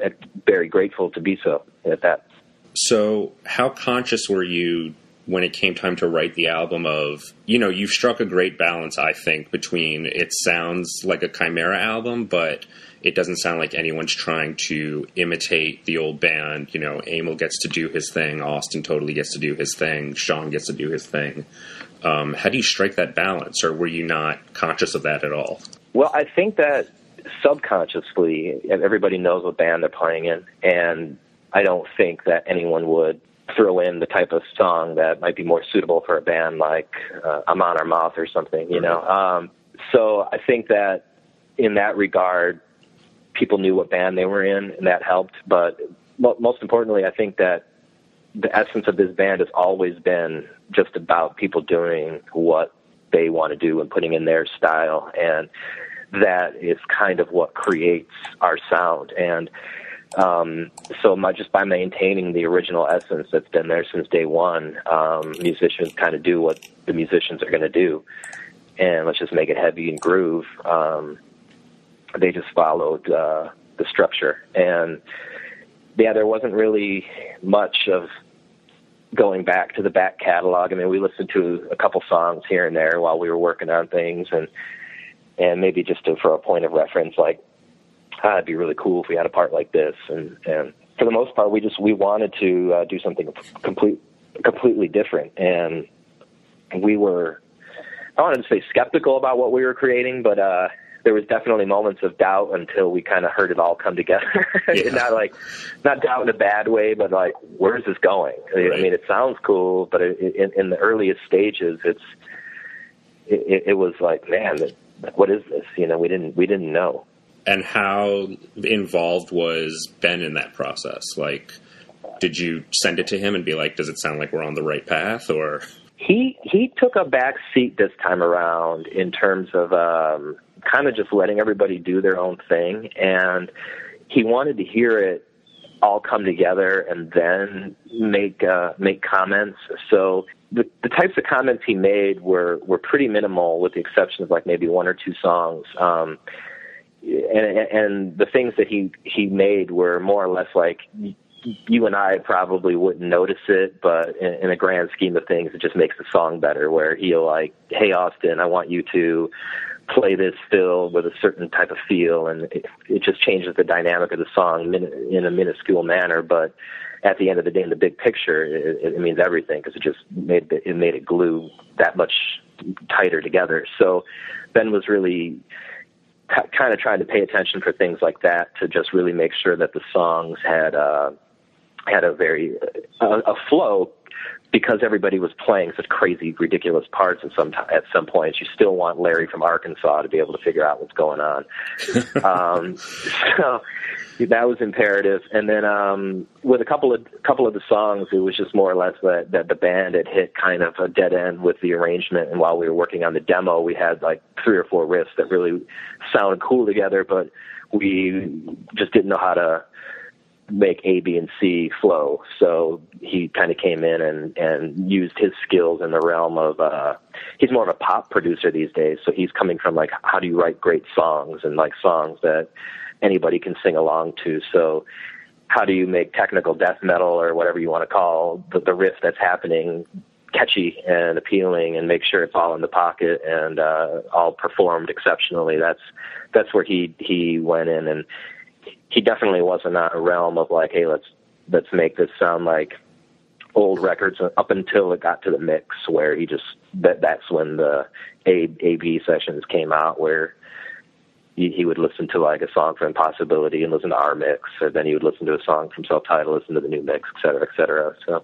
very grateful to be so at that. So, how conscious were you when it came time to write the album of you know you've struck a great balance i think between it sounds like a Chimaira album but it doesn't sound like anyone's trying to imitate the old band. You know emil gets to do his thing austin totally gets to do his thing sean gets to do his thing. Um, how do you strike that balance or were you not conscious of that at all? Well i think that subconsciously everybody knows what band they're playing in and i don't think that anyone would throw in the type of song that might be more suitable for a band like uh, Amon Amarth or something, you know. Um, so I think that in that regard, people knew what band they were in, and that helped. But mo- most importantly, I think that the essence of this band has always been just about people doing what they want to do and putting in their style, and that is kind of what creates our sound. And um, so my, just by maintaining the original essence that's been there since day one, um, musicians kind of do what the musicians are going to do, and let's just make it heavy and groove. Um, they just followed uh, the structure, and yeah, there wasn't really much of going back to the back catalog. I mean, we listened to a couple songs here and there while we were working on things, and and maybe just to, for a point of reference, like ah, it'd be really cool if we had a part like this. And, and for the most part, we just we wanted to uh, do something complete, completely different. And we were, I wanted to say skeptical about what we were creating, but uh, there was definitely moments of doubt until we kind of heard it all come together. Yeah. not like, not doubt in a bad way, but like, where's this going? Right. I mean, it sounds cool, but it, in, in the earliest stages, it's, it, it was like, man, what is this? You know, we didn't, we didn't know and how involved was Ben in that process? Like, did you send it to him and be like, "Does it sound like we're on the right path?" Or he he took a back seat this time around in terms of um, kind of just letting everybody do their own thing, and he wanted to hear it all come together and then make uh, make comments. So the, the types of comments he made were were pretty minimal, with the exception of like maybe one or two songs. Um, and and the things that he he made were more or less like you and I probably wouldn't notice it, but in, in a grand scheme of things, it just makes the song better. Where he'll like, "Hey Austin, I want you to play this fill with a certain type of feel, and it, it just changes the dynamic of the song in a minuscule manner. But at the end of the day, in the big picture, it, it means everything because it just made it made it glue that much tighter together. So Ben was really kind of trying to pay attention for things like that to just really make sure that the songs had uh, had a very uh, a flow because everybody was playing such crazy, ridiculous parts at some t- at some points, you still want Larry from Arkansas to be able to figure out what's going on. um, so that was imperative. And then um, with a couple of couple of the songs, it was just more or less that that the band had hit kind of a dead end with the arrangement. And while we were working on the demo, we had like three or four riffs that really sounded cool together, but we just didn't know how to make A, B, and C flow. So he kind of came in and and used his skills in the realm of. uh He's more of a pop producer these days, so he's coming from like how do you write great songs and like songs that anybody can sing along to. So how do you make technical death metal or whatever you want to call the, the riff that's happening catchy and appealing and make sure it's all in the pocket and uh all performed exceptionally that's that's where he he went in and he definitely wasn't on a realm of like, hey, let's let's make this sound like old records up until it got to the mix where he just that that's when the A A B sessions came out where he, he would listen to like a song from Impossibility and listen to our mix, or then he would listen to a song from Self title listen to the new mix, et cetera, et cetera. So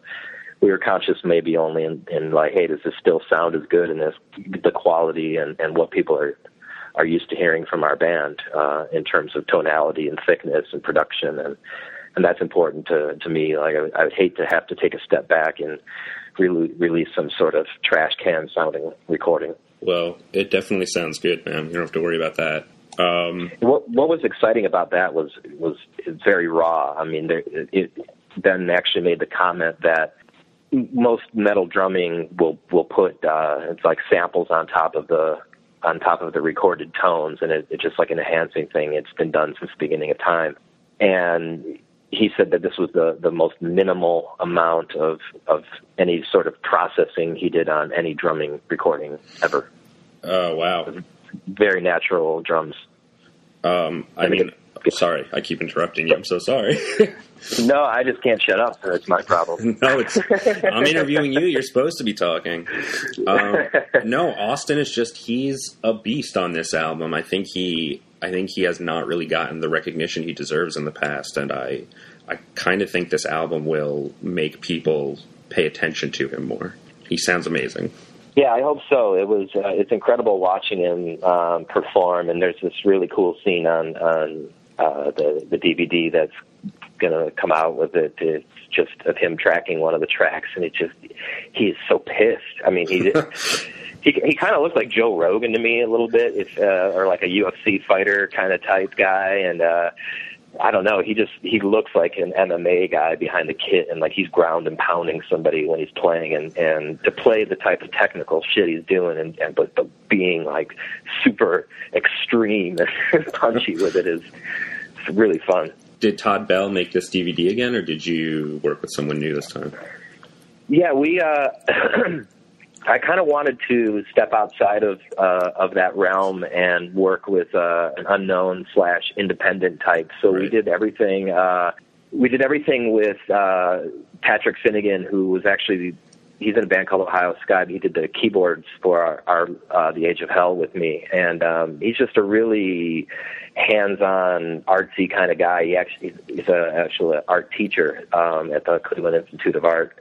we were conscious maybe only in, in like, hey, does this still sound as good and this the quality and, and what people are are used to hearing from our band uh, in terms of tonality and thickness and production, and and that's important to to me. Like I, I would hate to have to take a step back and re- release some sort of trash can sounding recording. Well, it definitely sounds good, man. You don't have to worry about that. Um, what what was exciting about that was was very raw. I mean, there, it, Ben actually made the comment that most metal drumming will will put uh, it's like samples on top of the on top of the recorded tones, and it, it's just like an enhancing thing. It's been done since the beginning of time, and he said that this was the the most minimal amount of of any sort of processing he did on any drumming recording ever. Oh wow! Very natural drums. Um, I, I mean, sorry, I keep interrupting you. I'm so sorry. no, I just can't shut up. So it's my problem. no, it's I'm interviewing you. You're supposed to be talking. Um, no, Austin is just he's a beast on this album. I think he I think he has not really gotten the recognition he deserves in the past, and I I kind of think this album will make people pay attention to him more. He sounds amazing. Yeah, I hope so. It was uh, it's incredible watching him um, perform, and there's this really cool scene on on uh, the the DVD that's going to come out with it. It's just of him tracking one of the tracks, and it just he is so pissed. I mean, he he he kind of looks like Joe Rogan to me a little bit, if uh, or like a UFC fighter kind of type guy, and uh, I don't know. He just he looks like an MMA guy behind the kit, and like he's ground and pounding somebody when he's playing, and and to play the type of technical shit he's doing, and, and but, but being like super extreme and punchy with it is really fun. Did Todd Bell make this DVD again, or did you work with someone new this time? Yeah, we. uh I kind of wanted to step outside of uh, of that realm and work with uh, an unknown slash independent type. So right. we did everything. Uh, we did everything with uh, Patrick Finnegan, who was actually he's in a band called Ohio Sky. He did the keyboards for our, our uh, The Age of Hell with me, and um, he's just a really hands-on, artsy kind of guy. He actually he's an art teacher um, at the Cleveland Institute of Art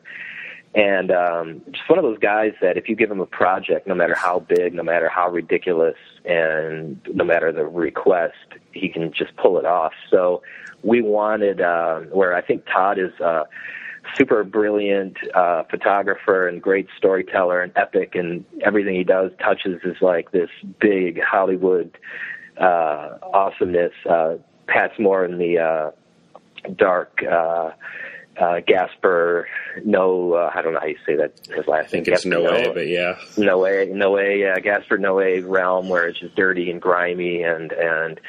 and um, just one of those guys that if you give him a project, no matter how big, no matter how ridiculous, and no matter the request, he can just pull it off. So we wanted, uh, where I think Todd is a super brilliant uh, photographer and great storyteller and epic, and everything he does touches is like this big Hollywood uh, awesomeness. Uh, Pat's more in the uh, dark. Uh, uh, Gaspar, no, uh, I don't know how you say that his last I think name. it's Noe, Noe, but yeah, Noe, Noe, yeah, Gaspar Noé realm where it's just dirty and grimy and and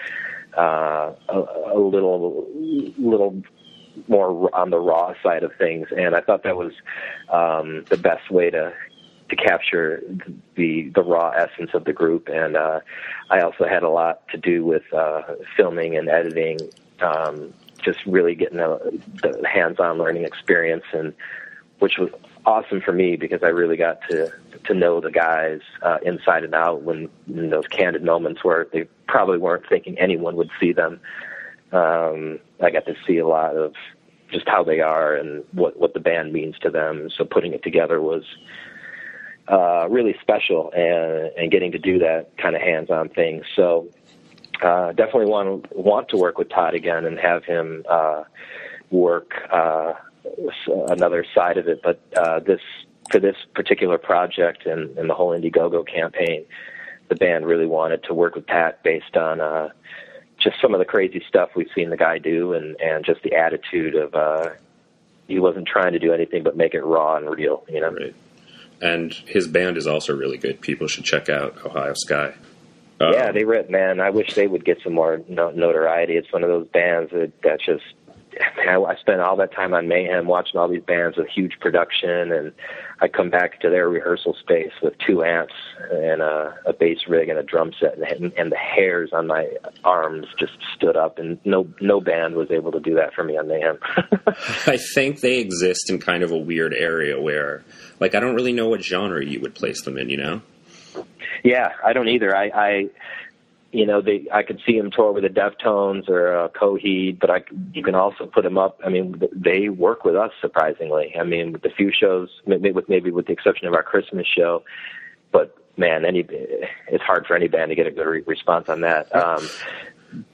uh, a, a little little more on the raw side of things. And I thought that was um, the best way to to capture the the raw essence of the group, and uh, I also had a lot to do with uh, filming and editing, um, just really getting a, the hands-on learning experience, and which was awesome for me because I really got to to know the guys uh, inside and out when in those candid moments where they probably weren't thinking anyone would see them. Um, I got to see a lot of just how they are and what what the band means to them. So putting it together was uh, really special, and and getting to do that kind of hands-on thing. So uh, definitely want want to work with Todd again and have him uh, work uh, another side of it. But uh, this for this particular project and, and the whole Indiegogo campaign, the band really wanted to work with Pat based on uh, just some of the crazy stuff we've seen the guy do, and and just the attitude of uh, he wasn't trying to do anything but make it raw and real, you know. Right. And his band is also really good. People should check out Ohio Sky. Um, yeah, they rip, man. I wish they would get some more notoriety. It's one of those bands that that just man, I spent all that time on Mayhem watching all these bands with huge production, and I come back to their rehearsal space with two amps and a, a bass rig and a drum set, and, and the hairs on my arms just stood up, and no no band was able to do that for me on Mayhem. I think they exist in kind of a weird area where, like, I don't really know what genre you would place them in. You know? Yeah, I don't either. I, I you know, they I could see him tour with the Deftones or uh, Coheed, but I you can also put him up. I mean, they work with us surprisingly. I mean, with the few shows, maybe with maybe with the exception of our Christmas show, but man, any it's hard for any band to get a good re- response on that. Um,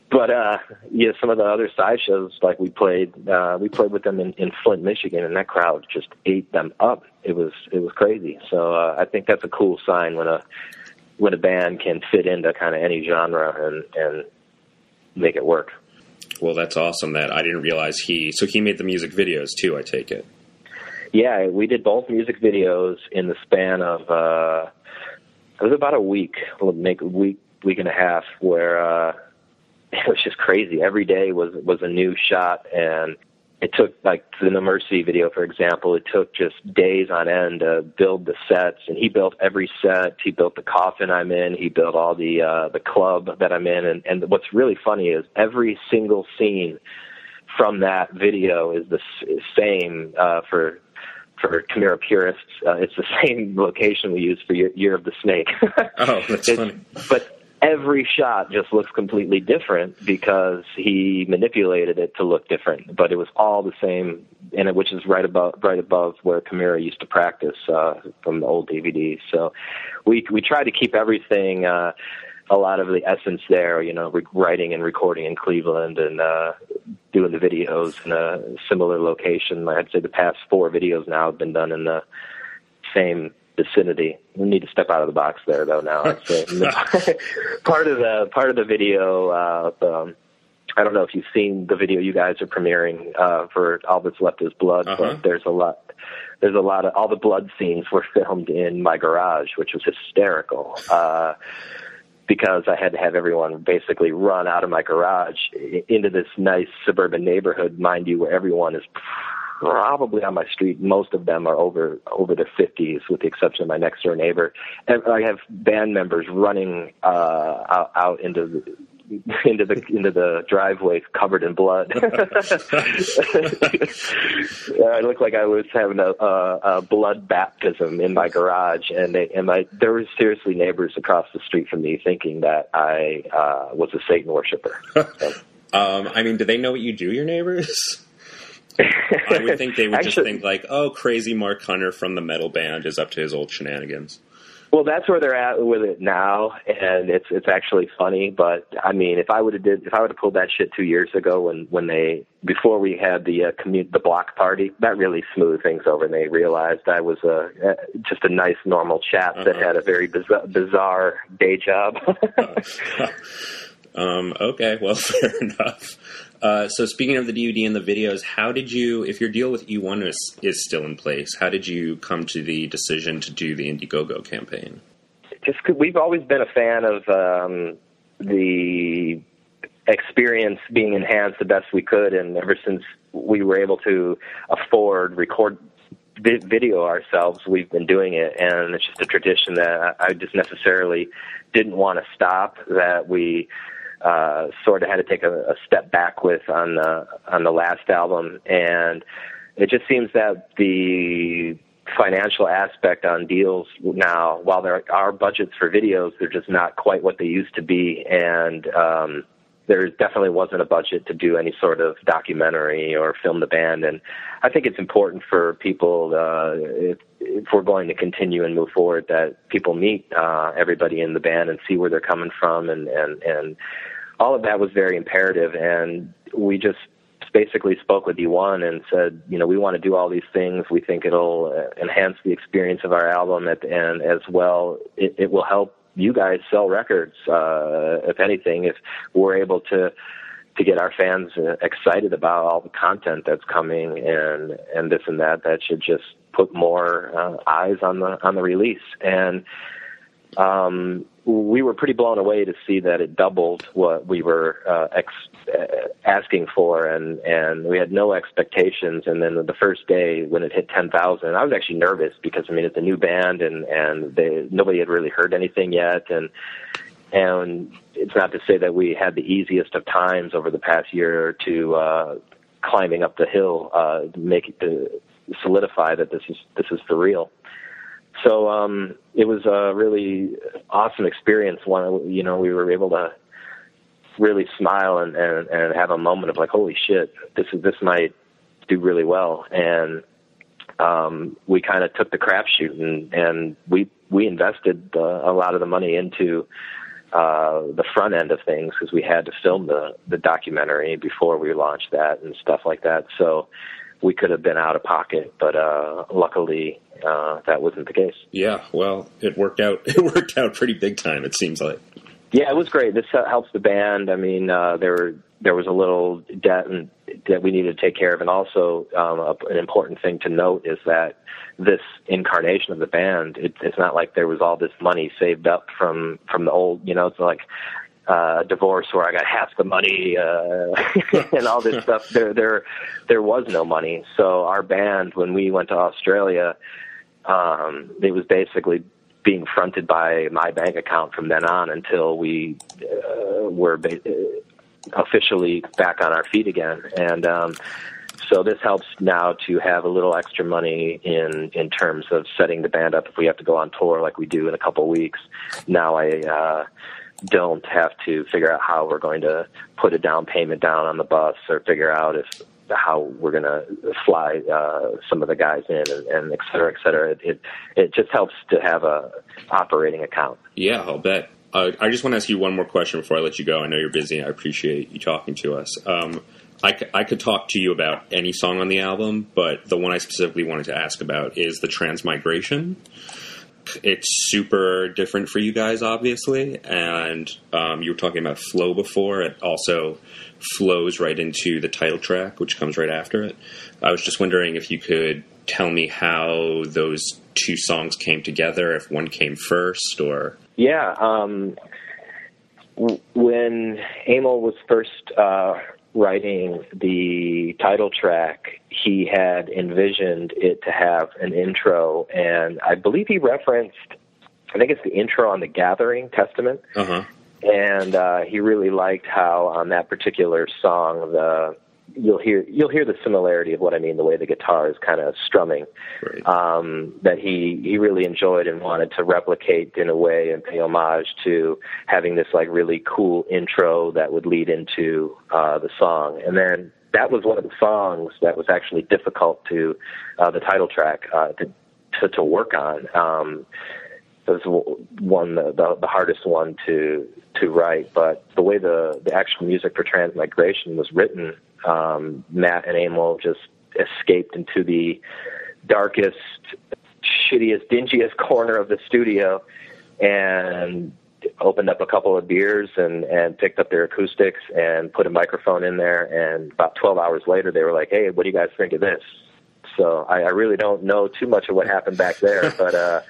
but uh yeah, some of the other side shows like we played uh we played with them in, in Flint, Michigan and that crowd just ate them up. It was it was crazy. So uh I think that's a cool sign when a when a band can fit into kind of any genre and and make it work. Well, that's awesome. That I didn't realize he. So he made the music videos too. I take it. Yeah, we did both music videos in the span of uh, it was about a week, make a week week and a half, where uh, it was just crazy. Every day was was a new shot, and it took like the No Mercy video, for example, it took just days on end to build the sets, and he built every set. He built the coffin I'm in. He built all the uh, the club that I'm in, and and what's really funny is every single scene from that video is the same uh, for for Chimaira purists. Uh, it's the same location we use for Year, Year of the Snake. oh, that's funny. But every shot just looks completely different because he manipulated it to look different, but it was all the same, and it, which is right above right above where Chimaira used to practice uh, from the old DVDs. So we we try to keep everything. Uh, a lot of the essence there, you know, re- writing and recording in Cleveland and uh, doing the videos in a similar location. I'd say the past four videos now have been done in the same vicinity. We need to step out of the box there, though. Now, part of the part of the video. Uh, um, I don't know if you've seen the video you guys are premiering uh, for All That's Left Is Blood, uh-huh. but there's a lot. There's a lot of all the blood scenes were filmed in my garage, which was hysterical. Uh, because I had to have everyone basically run out of my garage into this nice suburban neighborhood, mind you, where everyone is probably on my street. Most of them are over over their fifties, with the exception of my next door neighbor. And I have band members running uh, out, out into the, into the into the driveway covered in blood. I looked like I was having a, a, a blood baptism in my garage, and they and my there were seriously neighbors across the street from me thinking that I uh, was a Satan worshiper. So. um, I mean, do they know what you do, your neighbors? I would think they would Actually, just think like, "Oh, crazy Mark Hunter from the metal band is up to his old shenanigans." Well, that's where they're at with it now, and it's it's actually funny. But I mean, if I would have did if I would have pulled that shit two years ago when when they before we had the uh, commute the block party, that really smoothed things over, and they realized I was a uh, just a nice normal chap uh-huh. that had a very bizarre, bizarre day job. um, okay, well, fair enough. Uh, so speaking of the DVD and the videos, how did you, if your deal with eOne is, is still in place, how did you come to the decision to do the Indiegogo campaign? Just we've always been a fan of um, the experience being enhanced the best we could, and ever since we were able to afford record vi- video ourselves. We've been doing it, and it's just a tradition that I just necessarily didn't want to stop. That we uh, sort of had to take a, a step back with on the on the last album, and it just seems that the financial aspect on deals now, while there are budgets for videos, they're just not quite what they used to be, and um, there definitely wasn't a budget to do any sort of documentary or film the band. And I think it's important for people, uh, if, if we're going to continue and move forward, that people meet uh, everybody in the band and see where they're coming from, and and and all of that was very imperative. And we just basically spoke with E1 and said, you know, we want to do all these things. We think it'll uh, enhance the experience of our album, at, and as well, it, it will help you guys sell records. Uh, if anything, if we're able to to get our fans uh, excited about all the content that's coming and and this and that, that should just put more uh, eyes on the on the release. And um, we were pretty blown away to see that it doubled what we were uh, ex- uh, asking for, and and we had no expectations. And then the first day when it hit ten thousand, I was actually nervous because I mean it's a new band, and and they, nobody had really heard anything yet, and and it's not to say that we had the easiest of times over the past year to uh, climbing up the hill, uh, make it to solidify that this is this is for real so um, it was a really awesome experience. One, you know, we were able to really smile and, and, and have a moment of like, holy shit, this is this might do really well. And um, we kind of took the crapshoot and and we we invested uh, a lot of the money into uh, the front end of things because we had to film the the documentary before we launched that and stuff like that. So we could have been out of pocket, but uh, luckily uh, that wasn't the case. Yeah, well, it worked out. It worked out pretty big time. It seems like. Yeah, it was great. This uh, helps the band. I mean, uh, there there was a little debt and that we needed to take care of, and also um, a, an important thing to note is that this incarnation of the band, it, it's not like there was all this money saved up from from the old. You know, it's like uh, divorce where I got half the money uh, and all this stuff. There, there, there was no money. So our band, when we went to Australia, um, it was basically being fronted by my bank account from then on until we uh, were ba- uh, officially back on our feet again. And um, so this helps now to have a little extra money in in terms of setting the band up if we have to go on tour like we do in a couple weeks. Now I. Uh, don't have to figure out how we're going to put a down payment down on the bus or figure out if how we're going to fly uh, some of the guys in and, and et cetera, et cetera. It, it, it just helps to have a operating account. Yeah, I'll bet. Uh, I just want to ask you one more question before I let you go. I know you're busy. I appreciate you talking to us. Um, I, I could talk to you about any song on the album, but the one I specifically wanted to ask about is the Transmigration it's super different for you guys, obviously. And um, you were talking about flow before. It also flows right into the title track, which comes right after it. I was just wondering if you could tell me how those two songs came together, if one came first or. Yeah. Um, when Emil was first uh, writing the title track, he had envisioned it to have an intro, and I believe he referenced, I think it's the intro on the Gathering Testament. Uh-huh. And uh, he really liked how on that particular song the you'll hear you'll hear the similarity of what I mean the way the guitar is kind of strumming right. um, that he he really enjoyed and wanted to replicate in a way and pay homage to having this like really cool intro that would lead into uh, the song and then that was one of the songs that was actually difficult to uh, the title track uh, to, to to work on. Um, it was one the, the the hardest one to to write, but the way the the actual music for Transmigration was written, um, Matt and Emil just escaped into the darkest, shittiest, dingiest corner of the studio, and opened up a couple of beers and and picked up their acoustics and put a microphone in there. And about 12 hours later they were like hey what do you guys think of this? So i, I really don't know too much of what happened back there but uh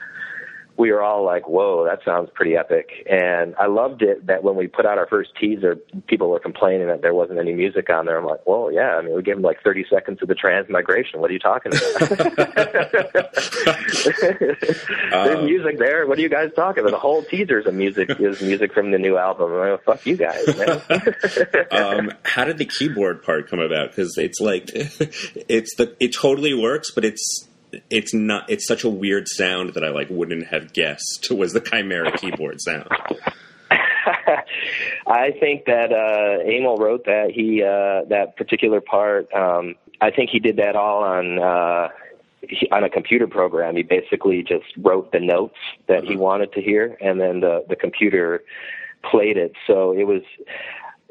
we were all like, "Whoa, that sounds pretty epic!" And I loved it that when we put out our first teaser, people were complaining that there wasn't any music on there. I'm like, "Well, yeah. I mean, we gave them like 30 seconds of the transmigration. What are you talking about? There's Um, music there. What are you guys talking about? The whole teaser's of music is music from the new album. I'm like, Fuck you guys, man. um, how did the keyboard part come about? Because it's like it's the it totally works, but it's it's not. It's such a weird sound that I like wouldn't have guessed was the Chimaira keyboard sound. I think that uh, Emil wrote that he uh, that particular part. Um, I think he did that all on uh, he, on a computer program. He basically just wrote the notes that he wanted to hear, and then the the computer played it. So it was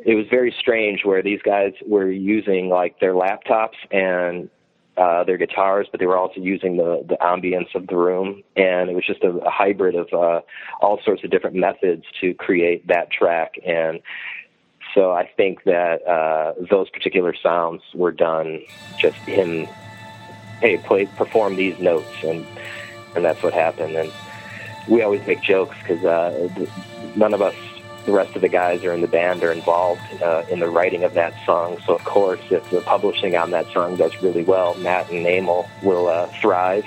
it was very strange where these guys were using like their laptops and uh, their guitars, but they were also using the the ambience of the room, and it was just a, a hybrid of uh, all sorts of different methods to create that track. And so I think that uh, those particular sounds were done just in hey play perform these notes, and and that's what happened. And we always make jokes because uh, none of us the rest of the guys are in the band are involved uh, in the writing of that song. So of course, if the publishing on that song does really well, Matt and Emil will uh, thrive.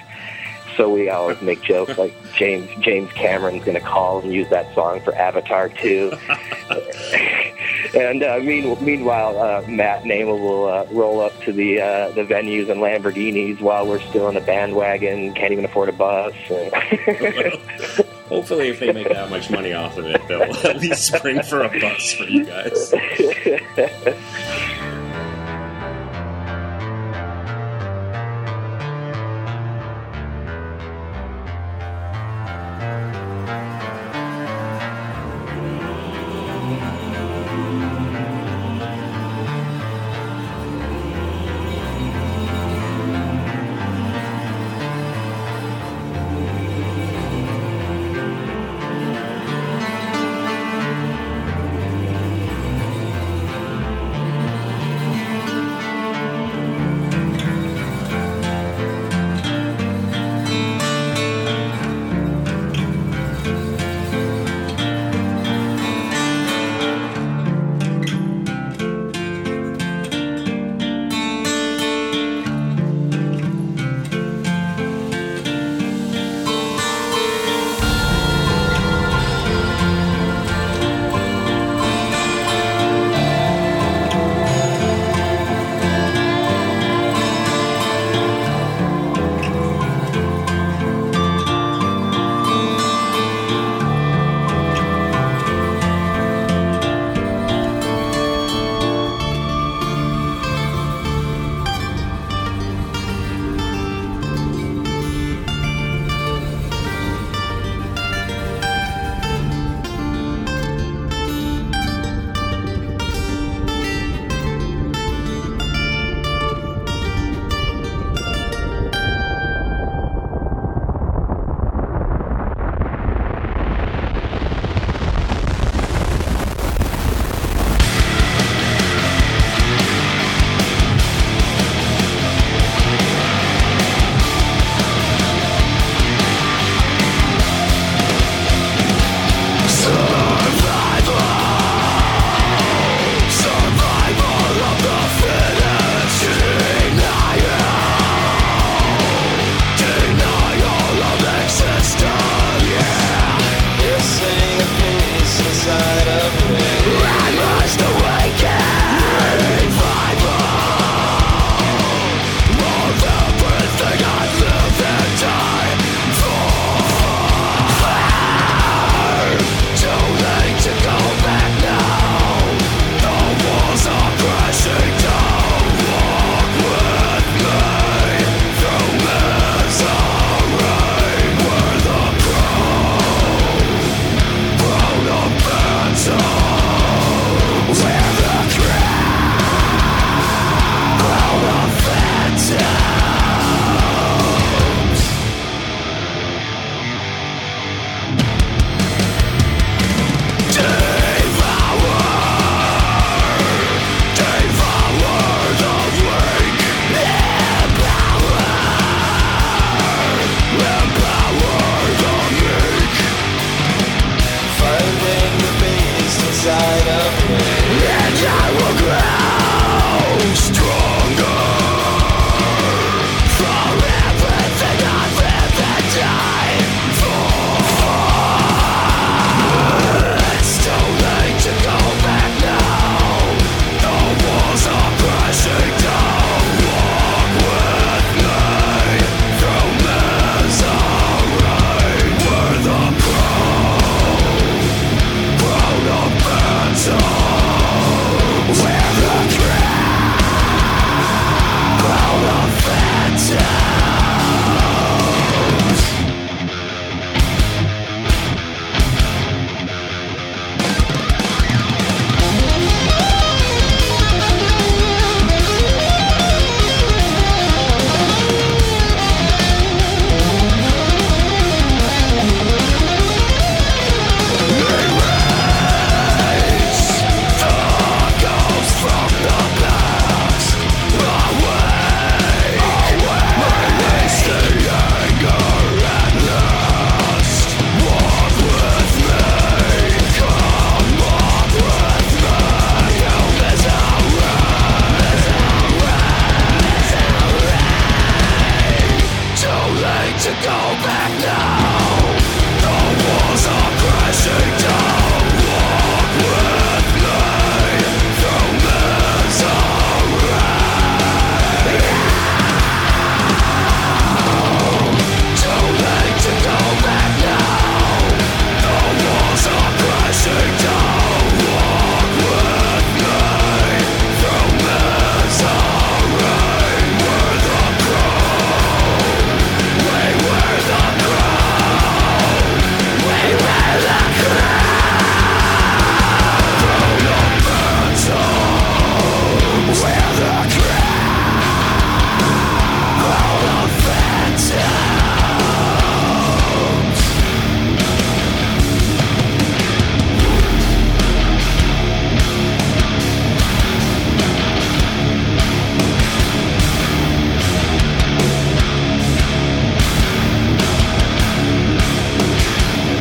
So we always make jokes like James James Cameron's going to call and use that song for Avatar 2. and uh, mean, meanwhile, uh, Matt and Emil will uh, roll up to the uh, the venues and Lamborghinis while we're still in the bandwagon, can't even afford a bus. Hopefully, if they make that much money off of it, they'll at least spring for a bus for you guys.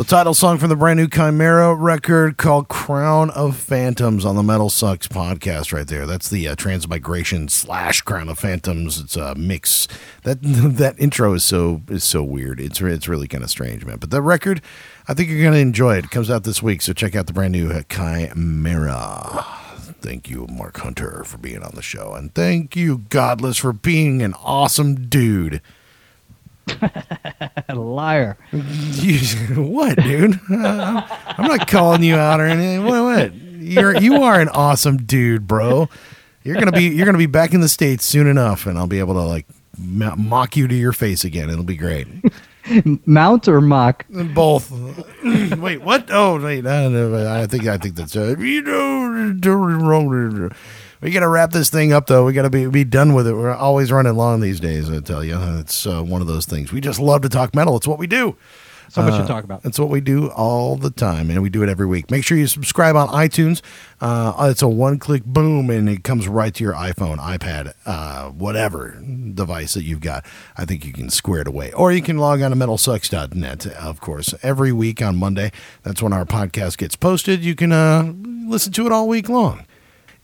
title song from the brand new Chimaira record called Crown of Phantoms on the Metal Sucks podcast right there. That's the uh, Transmigration slash Crown of Phantoms. It's a mix. That that intro is so is so weird. It's it's really kind of strange, man. But the record, I think you're going to enjoy it. It comes out this week, so check out the brand new uh, Chimaira. Thank you, Mark Hunter, for being on the show. And thank you, Godless, for being an awesome dude. Liar. You- what, dude? Uh, I'm not calling you out or anything. What? What? You're you are an awesome dude, bro. You're gonna be you're gonna be back in the states soon enough, and I'll be able to like mock you to your face again. It'll be great. Mount or mock? Both. wait, what? Oh, wait. I, don't know. I think I think that's uh, you know. We gotta wrap this thing up, though. We gotta be be done with it. We're always running long these days. I tell you, it's uh, one of those things. We just love to talk metal. It's what we do. So much Uh, to talk about. It's what we do all the time, and we do it every week. Make sure you subscribe on iTunes. Uh, it's a one-click boom, and it comes right to your iPhone, iPad, uh, whatever device that you've got. I think you can square it away, or you can log on to metalsucks.net. Of course, every week on Monday, that's when our podcast gets posted. You can uh, listen to it all week long.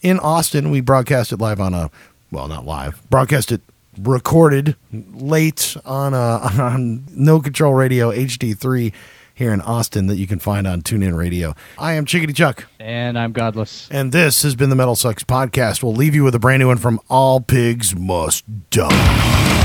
In Austin, we broadcast it live on a well, not live, broadcast it recorded late on uh, on No Control Radio HD3 here in Austin that you can find on TuneIn Radio. I am Chickadee Chuck, And I'm godless. and this has been the Metal Sucks podcast. We'll leave you with a brand new one from All Pigs Must Die.